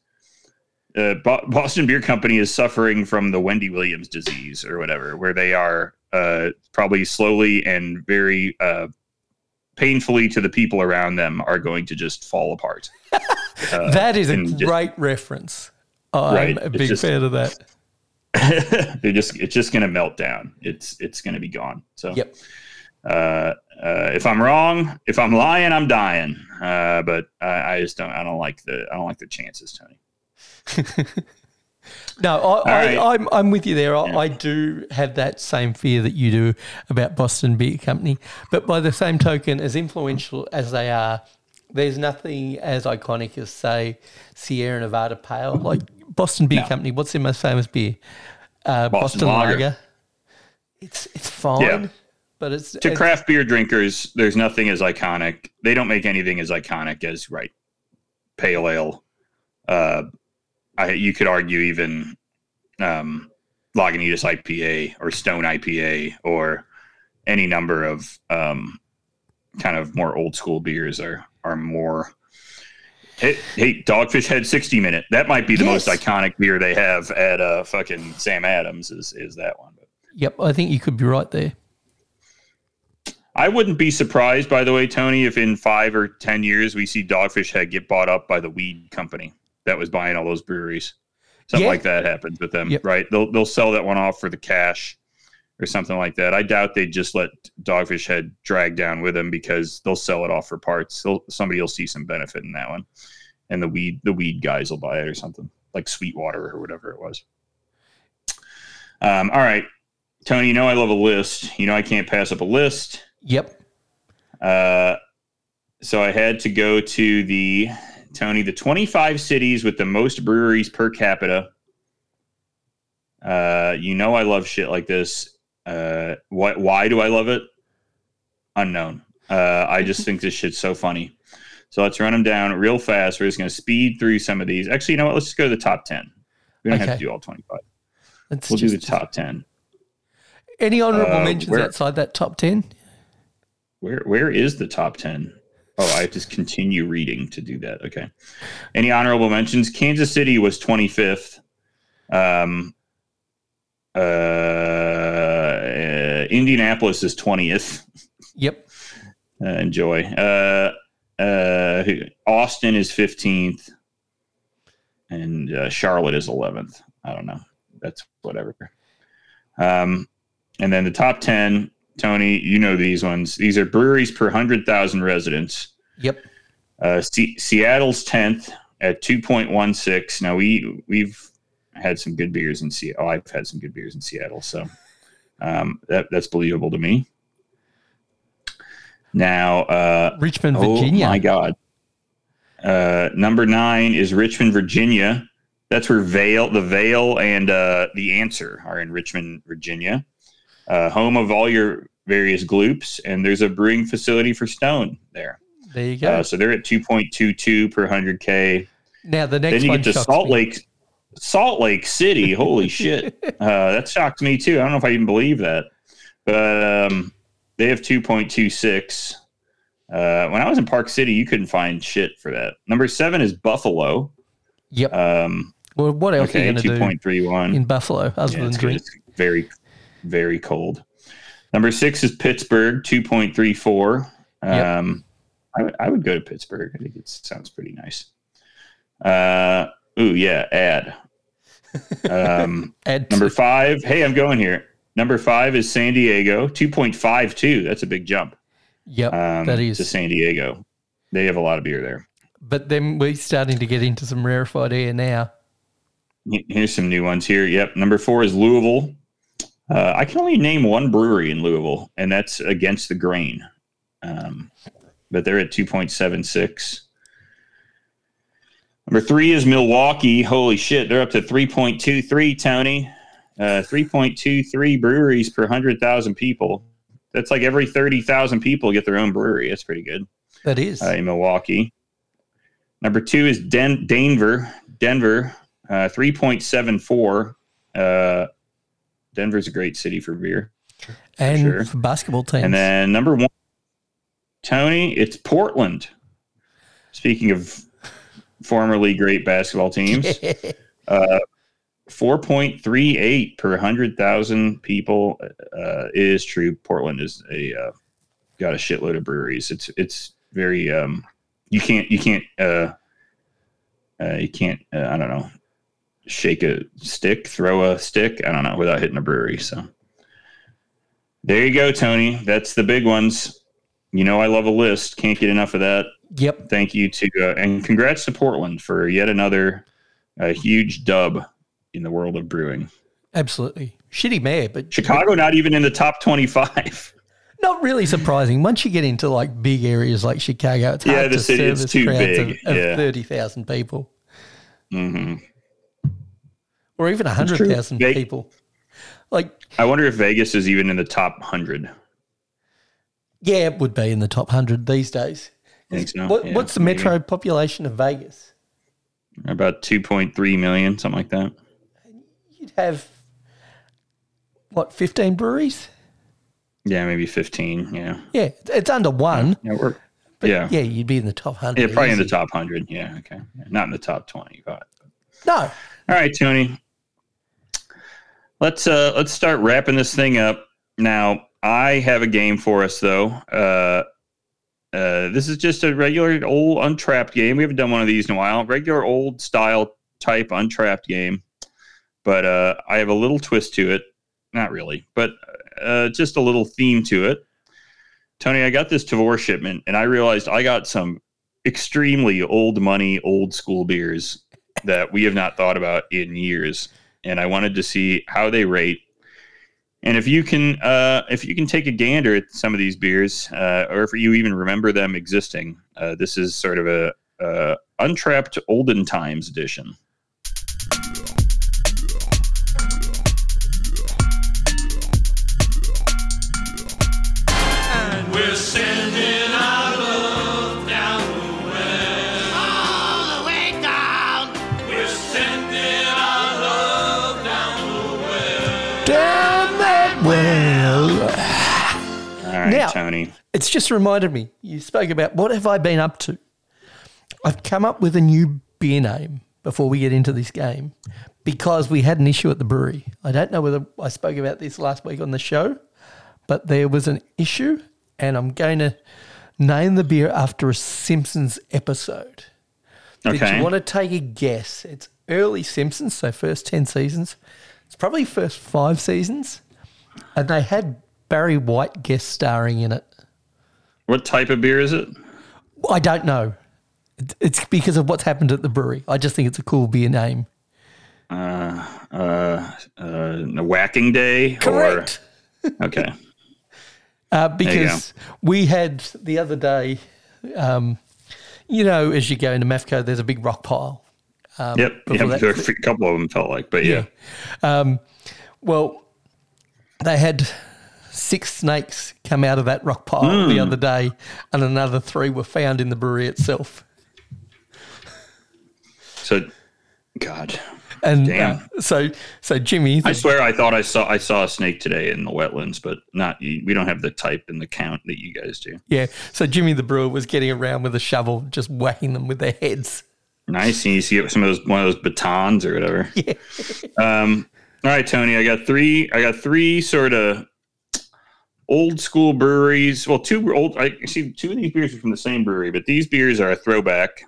S2: uh, Boston Beer Company is suffering from the Wendy Williams disease or whatever, where they are uh, probably slowly and very uh, painfully to the people around them are going to just fall apart.
S1: That is a
S2: just-
S1: great reference. I'm
S2: Right,
S1: a big
S2: just-
S1: fan of that.
S2: they're just it's just going to melt down. It's it's going to be gone. So
S1: Yep.
S2: Uh, uh, if I'm wrong, if I'm lying, I'm dying. Uh, but I, I just don't. I don't like the. I don't like the chances, Tony.
S1: No, I, I,
S2: right.
S1: I'm, I'm with you there. I,
S2: Yeah.
S1: I do have that same fear that you do about Boston Beer Company. But by the same token, as influential as they are, there's nothing as iconic as, say, Sierra Nevada Pale. Like Boston Beer
S2: No.
S1: Company, what's their most famous beer? Uh,
S2: Boston
S1: Boston,
S2: Lager.
S1: Lager. It's, it's fine,
S2: Yeah.
S1: But it's.
S2: To
S1: it's-
S2: craft beer drinkers, there's nothing as iconic. They don't make anything as iconic as right pale ale. Uh, I, you could argue even um, Lagunitas IPA or Stone IPA or any number of um, kind of more old school beers are are more. Hey, hey, Dogfish Head 60 minute. That might be the most iconic beer they have at uh, fucking Sam Adams. Is is that one?
S1: Yep, I think you could be right there.
S2: I wouldn't be surprised, by the way, Tony, if in five or ten years we see Dogfish Head get bought up by the weed company that was buying all those breweries. Something
S1: Yeah.
S2: like that happens with them,
S1: Yep.
S2: right? They'll they'll sell that one off for the cash or something like that. I doubt they'd just let Dogfish Head drag down with them because they'll sell it off for parts. They'll, somebody will see some benefit in that one, and the weed the weed guys will buy it or something like Sweetwater or whatever it was. Um, all right, Tony. You know I love a list. You know I can't pass up a list.
S1: Yep.
S2: Uh, so I had to go to the Tony, the 25 cities with the most breweries per capita. Uh, you know I love shit like this. Uh, what? Why do I love it? Unknown. Uh, I just think this shit's so funny. So let's run them down real fast. We're just going to speed through some of these. Actually, you know what? Let's just go to the top 10. We don't have to do all 25.
S1: Let's
S2: We'll do the top 10.
S1: Any honourable
S2: Uh,
S1: mentions
S2: where-
S1: outside that top 10?
S2: Where where is the top ten? Oh, I have to continue reading to do that. Okay. Any honorable mentions? Kansas City was twenty fifth. Um. Uh, uh, Indianapolis is twentieth.
S1: Yep.
S2: Uh, enjoy. Uh, uh, Austin is fifteenth, and uh, Charlotte is eleventh. I don't know. That's whatever. Um, and then the top ten. Tony, you know these ones. These are breweries per hundred thousand residents.
S1: Yep.
S2: Uh, Se- Seattle's tenth at two point one six. Now we we've had some good beers in Seattle. Oh, I've had some good beers in Seattle, so um, that that's believable to me. Now, uh,
S1: Richmond,
S2: oh
S1: Virginia.
S2: my God, uh, number nine is Richmond, Virginia. That's where Veil, the Veil, and uh, the Answer are in Richmond, Virginia, uh, home of all your various gloops. And there's a brewing facility for Stone there.
S1: There you go.
S2: Uh, so they're at 2.22 per 100K.
S1: now, the next
S2: Then you
S1: one
S2: get to Salt
S1: me.
S2: Lake, Salt Lake City. Holy shit. Uh, that shocked me too. I don't know if I even believe that. But um, they have 2.26. Uh, when I was in Park City, you couldn't find shit for that. Number seven is Buffalo.
S1: Yep.
S2: Um,
S1: well, what else
S2: okay,
S1: are you going to do
S2: 2.31.
S1: in Buffalo other
S2: Yeah,
S1: than
S2: it's,
S1: drink?
S2: Very, very cold. Number six is Pittsburgh, 2.34.
S1: Yep.
S2: Um, I, would- I would go to Pittsburgh. I think it sounds pretty nice. Uh, ooh, yeah, ad. Um,
S1: Add
S2: number
S1: to-
S2: five. Hey, I'm going here. Number five is San Diego, 2.52. That's a big jump
S1: Yep,
S2: um,
S1: that
S2: to. San Diego. They have a lot of beer there.
S1: But then we're starting to get into some rarefied air now.
S2: Here's some new ones here. Yep. Number four is Louisville. Uh, I can only name one brewery in Louisville, and that's Against the Grain. Um, but they're at 2.76. Number three is Milwaukee. Holy shit, they're up to 3.23, Tony. Uh, 3.23 breweries per 100,000 people. That's like every 30,000 people get their own brewery. That's pretty good
S1: That is.
S2: uh, in Milwaukee. Number two is Den- Denver. Denver, uh, 3.74. Denver's a great city for beer.
S1: and
S2: sure.
S1: for basketball teams.
S2: And then number one, Tony, it's Portland. Speaking of formerly great basketball teams, uh, 4.38 per 100,000 people uh, is true. Portland is a uh, got a shitload of breweries. It's it's very um, you can't you can't uh, uh, you can't uh, I don't know shake a stick, throw a stick I don't know without hitting a brewery. So There you go, Tony. That's the big ones. You know, I love a list. Can't get enough of that.
S1: Yep.
S2: Thank you to, uh, and congrats to Portland for yet another uh, huge dub in the world of brewing.
S1: Absolutely. Shitty mayor, but
S2: Chicago, not even in the top 25.
S1: not really surprising. Once you get into like big areas like Chicago, it's hard
S2: Yeah, the
S1: to
S2: city,
S1: service
S2: too
S1: crowds
S2: big,
S1: of, of
S2: yeah.
S1: 30,000 people
S2: hmm
S1: or even
S2: true.
S1: 100,000
S2: They-
S1: people. Like,
S2: I wonder if Vegas is even in the top 100.
S1: yeah, it would be in the top 100 these days.
S2: Think so?
S1: What,
S2: Yeah,
S1: what's the
S2: maybe.
S1: metro population of Vegas?
S2: About 2.3 million, something like that.
S1: You'd have, what, 15 breweries?
S2: Yeah, maybe 15. Yeah.
S1: Yeah, it's under one.
S2: Yeah, we're,
S1: But
S2: yeah.
S1: yeah, you'd be in the top 100.
S2: Yeah, probably in the top 100. Yeah, okay. Not in the top 20, but
S1: No.
S2: All right, Tony. Let's uh let's start wrapping this thing up. Now, I have a game for us though. Uh uh this is just a regular old Untappd game. We haven't done one of these in a while. Regular old style type Untappd game. But uh I have a little twist to it. Not really, but uh just a little theme to it. Tony, I got this Tavour shipment and I realized I got some extremely old money, old school beers that we have not thought about in years and i wanted to see how they rate. And if you can uh, if you can take a gander at some of these beers uh, or if you even remember them existing uh, this is sort of a Untappd olden times edition tony
S1: It's just reminded me. You spoke about what have I been up to? I've come up with a new beer name before we get into this game because we had an issue at the brewery. I don't know whether I spoke about this last week on the show, but there was an issue, and I'm going to name the beer after a Simpsons episode. Did
S2: okay
S1: you want to take a guess? It's early Simpsons, so first 10 seasons. It's probably first five seasons. And they had Barry White guest starring in it.
S2: what type of beer is it
S1: I don't know. It's because of what's happened at the brewery. I just think it's a cool beer name.
S2: uh uh a whacking day
S1: Correct.
S2: or okay
S1: Uh, because we had the other day, um, you know, as you go into MEFCO, there's a big rock pile.
S2: yep, yep
S1: that-
S2: a couple of them felt like but yeah,
S1: Um, well, they had six snakes come out of that rock pile the other day, and another three were found in the brewery itself.
S2: so god
S1: And
S2: Damn.
S1: uh, so, so Jimmy, the
S2: I swear, I thought I saw I saw a snake today in the wetlands, but not. We don't have the type and the count that you guys do.
S1: yeah, so Jimmy the brewer was getting around with a shovel, just whacking them with their heads.
S2: Nice, and you see some of those one of those batons or whatever. Yeah. Um. All right, Tony. I got three. I got three sort of old school breweries. Well, two old. I see two of these beers are from the same brewery, but these beers are a throwback.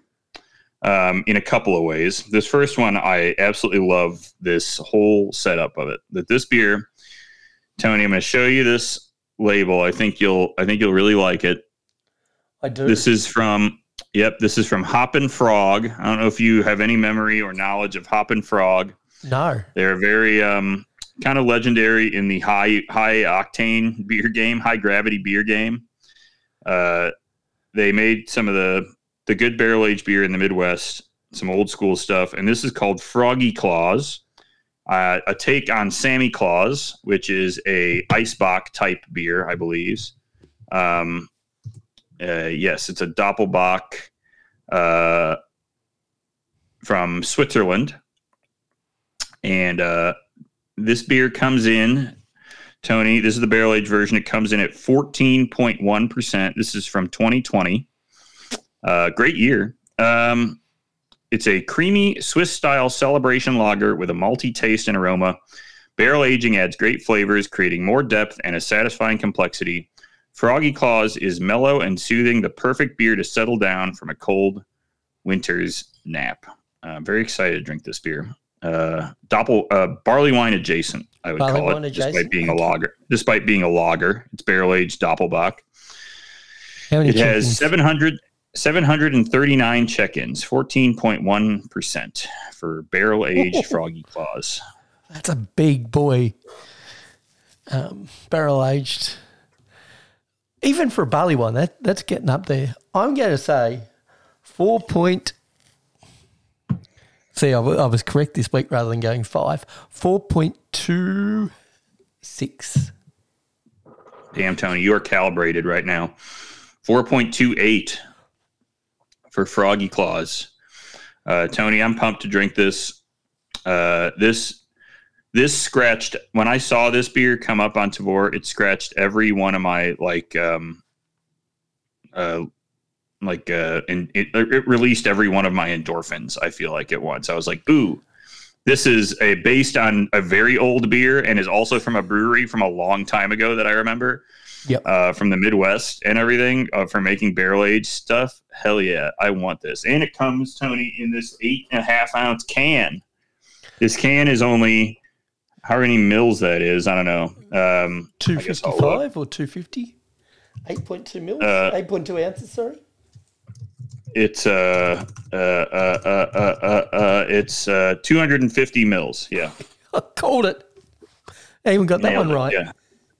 S2: Um, in a couple of ways. This first one, I absolutely love this whole setup of it. That this beer, Tony, I'm going to show you this label. I think you'll, I think you'll really like it.
S1: I do.
S2: This is from, yep, this is from Hoppin' Frog. I don't know if you have any memory or knowledge of Hoppin' Frog.
S1: no,
S2: They're very um, kind of legendary in the high high octane beer game, high gravity beer game. Uh, they made some of the the good barrel aged beer in the Midwest, some old school stuff, and this is called Froggy Claus, uh, a take on Samichlaus, which is a Eisbock type beer, I believe. Um, uh, yes, it's a Doppelbock uh, from Switzerland and uh, this beer comes in tony this is the barrel age version. It comes in at 14.1% this is from 2020 uh, great year. Um, it's a creamy swiss style celebration lager with a malty taste and aroma. Barrel aging adds great flavors creating more depth and a satisfying complexity. Froggy claus is mellow and soothing the perfect beer to settle down from a cold winter's nap. I'm very excited to drink this beer uh, doppel uh, barley wine adjacent. I would
S1: Barley
S2: call it, despite
S1: adjacent?
S2: being a lager. Despite being a lager, it's barrel aged doppelbock.
S1: How many
S2: It has
S1: chickens?
S2: 700, 739 check-ins, 14.1% for barrel aged Froggy Claus.
S1: That's a big boy. Um, barrel aged. Even for a barley wine, that that's getting up there. I'm going to say four point. See, I was correct this week rather than going five. Four point two six.
S2: Damn, Tony, you are calibrated right now. 4.28 for Froggy Claus. Uh, Tony, I'm pumped to drink this. Uh, this this scratched when I saw this beer come up on Tavour. It scratched every one of my like um uh like uh and it, it released every one of my endorphins. I feel like at once. I was like, ooh, this is a based on a very old beer and is also from a brewery from a long time ago that I remember.
S1: Yep.
S2: Uh, from the Midwest and everything uh, for making barrel aged stuff. Hell yeah, I want this. And it comes, Tony, in this eight and a half ounce can. This can is only how many mils that is. I don't know. Um,
S1: Two
S2: I guess
S1: fifty
S2: I'll look.
S1: five or two fifty? Eight point two mils.
S2: Uh,
S1: Eight point two ounces. Sorry.
S2: It's uh, uh, uh, uh, uh, uh, uh, it's uh, 250 mils. Yeah,
S1: I called it. I even got that one
S2: it,
S1: right.
S2: Yeah.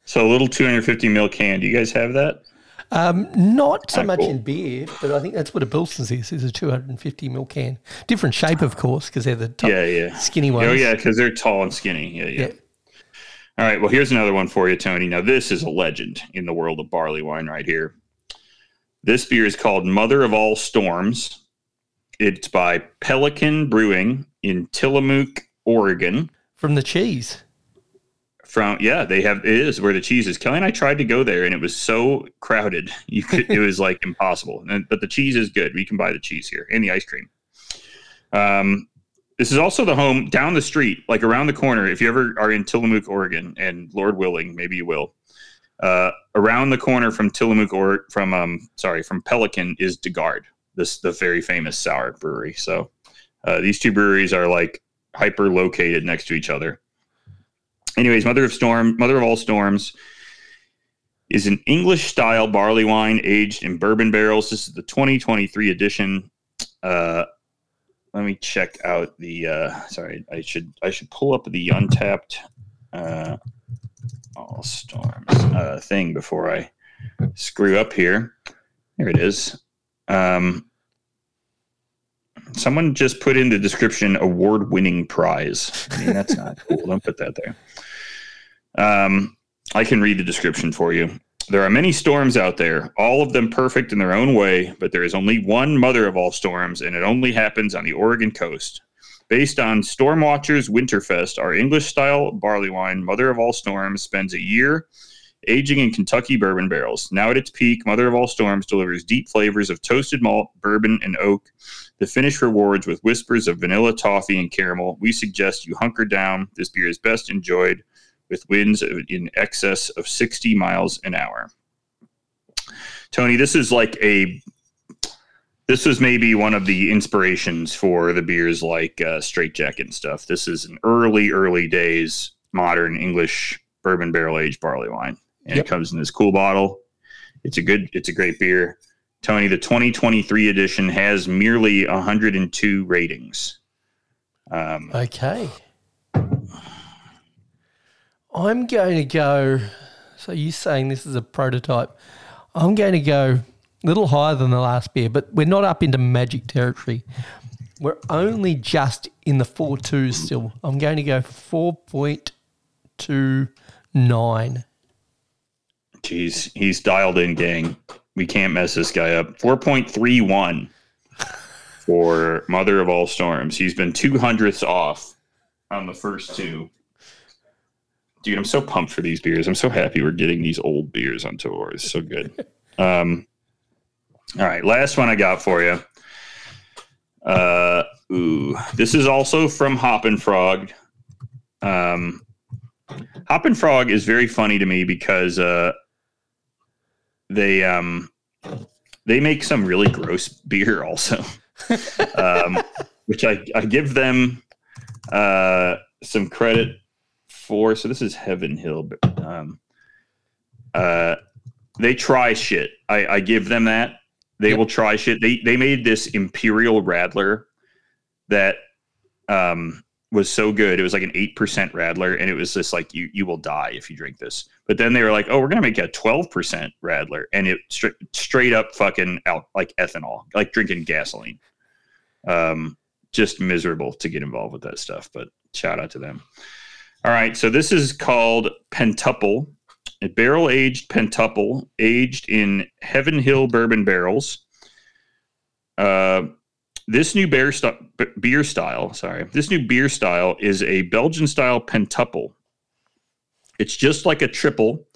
S2: So a little 250 mil can. Do you guys have that?
S1: Um, not so
S2: Ah,
S1: much
S2: cool.
S1: in beer, but I think that's what a Bilson's is. Is a 250 mil can. Different shape, of course, because they're the top
S2: Yeah, yeah.
S1: skinny ones.
S2: Oh yeah, because they're tall and skinny. Yeah, yeah,
S1: Yeah.
S2: All right. Well, here's another one for you, Tony. Now this is a legend in the world of barley wine right here. This beer is called Mother of All Storms. It's by Pelican Brewing in Tillamook, Oregon.
S1: From the cheese.
S2: From yeah, they have it is where the cheese is. Kelly and I tried to go there, and it was so crowded. You could it was like impossible. And, but the cheese is good. We can buy the cheese here and the ice cream. Um, this is also the home down the street, like around the corner. If you ever are in Tillamook, Oregon, and Lord willing, maybe you will. Uh, around the corner from Tillamook or from um sorry from Pelican is De Garde, this the very famous sour brewery. So uh, these two breweries are like hyper located next to each other. Anyways, Mother of Storm, Mother of All Storms is an English style barley wine aged in bourbon barrels. This is the 2023 edition. Uh, let me check out the. Uh, sorry, I should I should pull up the Untappd uh, All Storms uh, thing before I screw up here. There it is. Um, someone just put in the description award winning prize. I mean, that's not cool. Don't put that there. Um, I can read the description for you. There are many storms out there, all of them perfect in their own way, but there is only one mother of all storms, and it only happens on the Oregon coast. Based on Stormwatchers Winterfest, our English style barley wine, Mother of All Storms, spends a year aging in Kentucky bourbon barrels. Now at its peak, Mother of All Storms delivers deep flavors of toasted malt, bourbon, and oak. The finish rewards with whispers of vanilla, toffee, and caramel. We suggest you hunker down. This beer is best enjoyed with winds in excess of 60 miles an hour. Tony, this is like a this was maybe one of the inspirations for the beers like uh, Straight Jacket and stuff. This is an early, early days modern English bourbon barrel aged barley wine, and
S1: Yep.
S2: it comes in this cool bottle. It's a good, it's a great beer. Tony, the 2023 edition has merely 102 ratings. Um,
S1: Okay. I'm going to go. So you're saying this is a prototype? I'm going to go little higher than the last beer, but we're not up into magic territory. We're only just in the four twos still. I'm going to go four point two nine.
S2: Jeez, he's dialed in, gang. We can't mess this guy up. 4.31 for Mother of All Storms. He's been two hundredths off on the first two. Dude, I'm so pumped for these beers. I'm so happy we're getting these old beers on tour. It's so good. Um, all right, last one I got for you. Uh, ooh, this is also from Hoppin' Frog. Um, Hoppin' Frog is very funny to me because uh, they um, they make some really gross beer also, um, which I, I give them uh, some credit for. So this is Heaven Hill. but, Um, uh, they try shit. I, I give them that. They
S1: Yep.
S2: will try shit. They they made this Imperial Radler that um, was so good. It was like an eight percent Radler, and it was just like you you will die if you drink this. But then they were like, oh, we're gonna make a twelve percent Radler, and it stra- straight up fucking out like ethanol, like drinking gasoline. Um, just miserable to get involved with that stuff. But shout out to them. All right, so this is called Pentuple, a barrel aged Pentuple, aged in Heaven Hill bourbon barrels. Uh, this new beer, st- beer style, sorry, this new beer style is a Belgian style Pentuple. It's just like a triple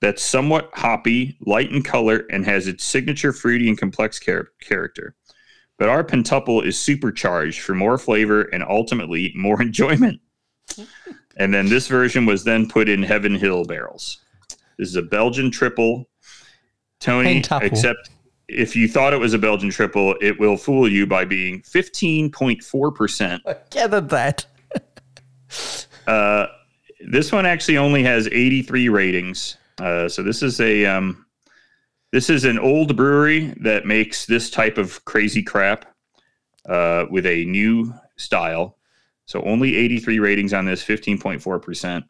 S2: that's somewhat hoppy, light in color, and has its signature fruity and complex char- character. But our Pentuple is supercharged for more flavor and ultimately more enjoyment. and then this version was then put in Heaven Hill barrels. This is a Belgian triple. Tony, except if you thought it was a Belgian triple, it will fool you by being 15.4%.
S1: I gathered that.
S2: Uh, this one actually only has 83 ratings. Uh, so this is a um, this is an old brewery that makes this type of crazy crap uh, with a new style. So only 83 ratings on this, 15.4 percent. Uh,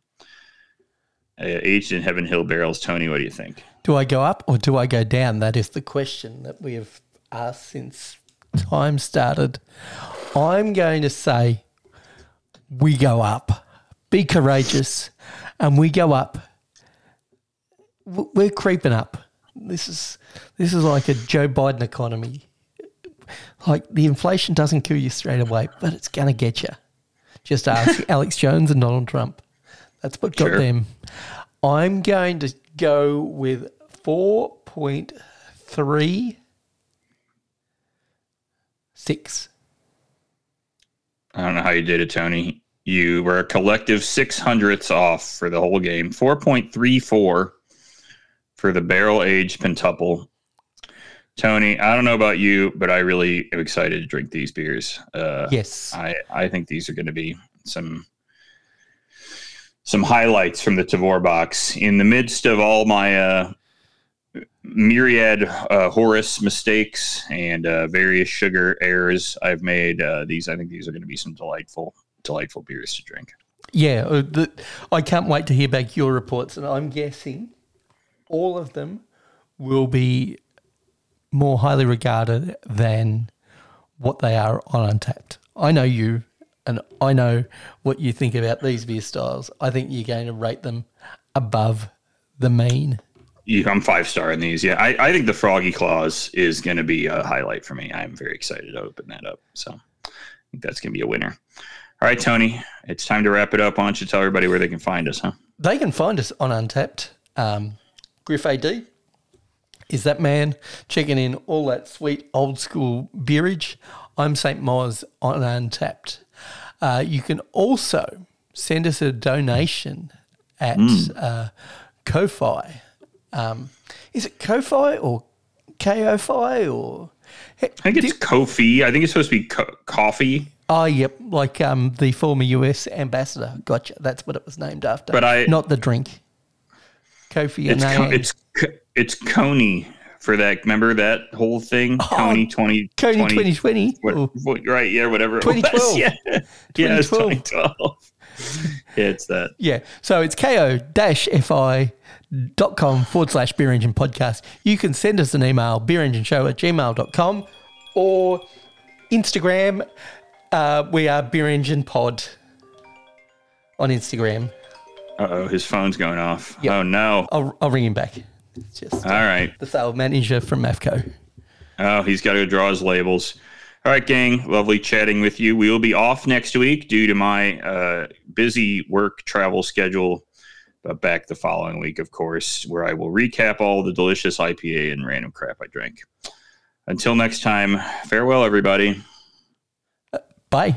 S2: Uh, aged in Heaven Hill barrels. Tony, what do you think?
S1: Do I go up or do I go down? That is the question that we have asked since time started. I'm going to say we go up. Be courageous. And we go up. We're creeping up. This is this is like a Joe Biden economy. Like the inflation doesn't kill you straight away, but it's going to get you. Just ask Alex Jones and Donald Trump. That's what got
S2: Sure.
S1: them. I'm going to go with 4.36.
S2: I don't know how you did it, Tony. You were a collective six hundredths off for the whole game. Four point three four for the barrel aged pentuple. Tony, I don't know about you, but I really am excited to drink these beers. Uh,
S1: Yes.
S2: I, I think these are going to be some some highlights from the Tavour box in the midst of all my uh, myriad uh, Horace mistakes and uh, various sugar errors I've made. Uh, these I think these are going to be some delightful delightful beers to drink.
S1: Yeah, uh, the, I can't wait to hear back your reports, and I'm guessing all of them will be more highly regarded than what they are on Untappd. I know you, and I know what you think about these beer styles. I think you're going to rate them above the mean.
S2: You, I'm five star in these. Yeah, I, I think the Froggy Claus is going to be a highlight for me. I'm very excited to open that up. So I think that's going to be a winner. All right, Tony, it's time to wrap it up. Why don't you tell everybody where they can find us, huh?
S1: They can find us on Untappd. Um, Griff AD is that man checking in all that sweet old school beerage. I'm St. Moz on Untappd. Uh, you can also send us a donation at uh, Ko-Fi. Um, is it Ko-Fi or Ko-Fi or?
S2: I think it's Kofi. I think it's supposed to be co- coffee.
S1: Oh, yep, like um, the former US ambassador. Gotcha. That's what it was named after.
S2: But I-
S1: not the drink. Kofi
S2: It's co- it's it's Kony for that. Remember that whole thing? Kony twenty
S1: Oh, Kony 2020.
S2: What,
S1: Oh.
S2: what- right? Yeah, whatever.
S1: 2012.
S2: was. Yeah, yeah, it's
S1: 2012.
S2: 2012. yeah, it's that.
S1: Yeah. So it's ko-fi.com forward slash beer engine podcast. You can send us an email, beerengineshow at gmail.com or Instagram. Uh, we are Beer Engine Pod on Instagram.
S2: Uh oh, his phone's going off.
S1: Yep.
S2: Oh no!
S1: I'll, I'll ring him back. Just
S2: All right.
S1: the sales manager from MAFCO.
S2: Oh, he's got to draw his labels. All right, gang. Lovely chatting with you. We will be off next week due to my uh, busy work travel schedule, but back the following week, of course, where I will recap all the delicious IPA and random crap I drank. Until next time, farewell, everybody.
S1: Bye.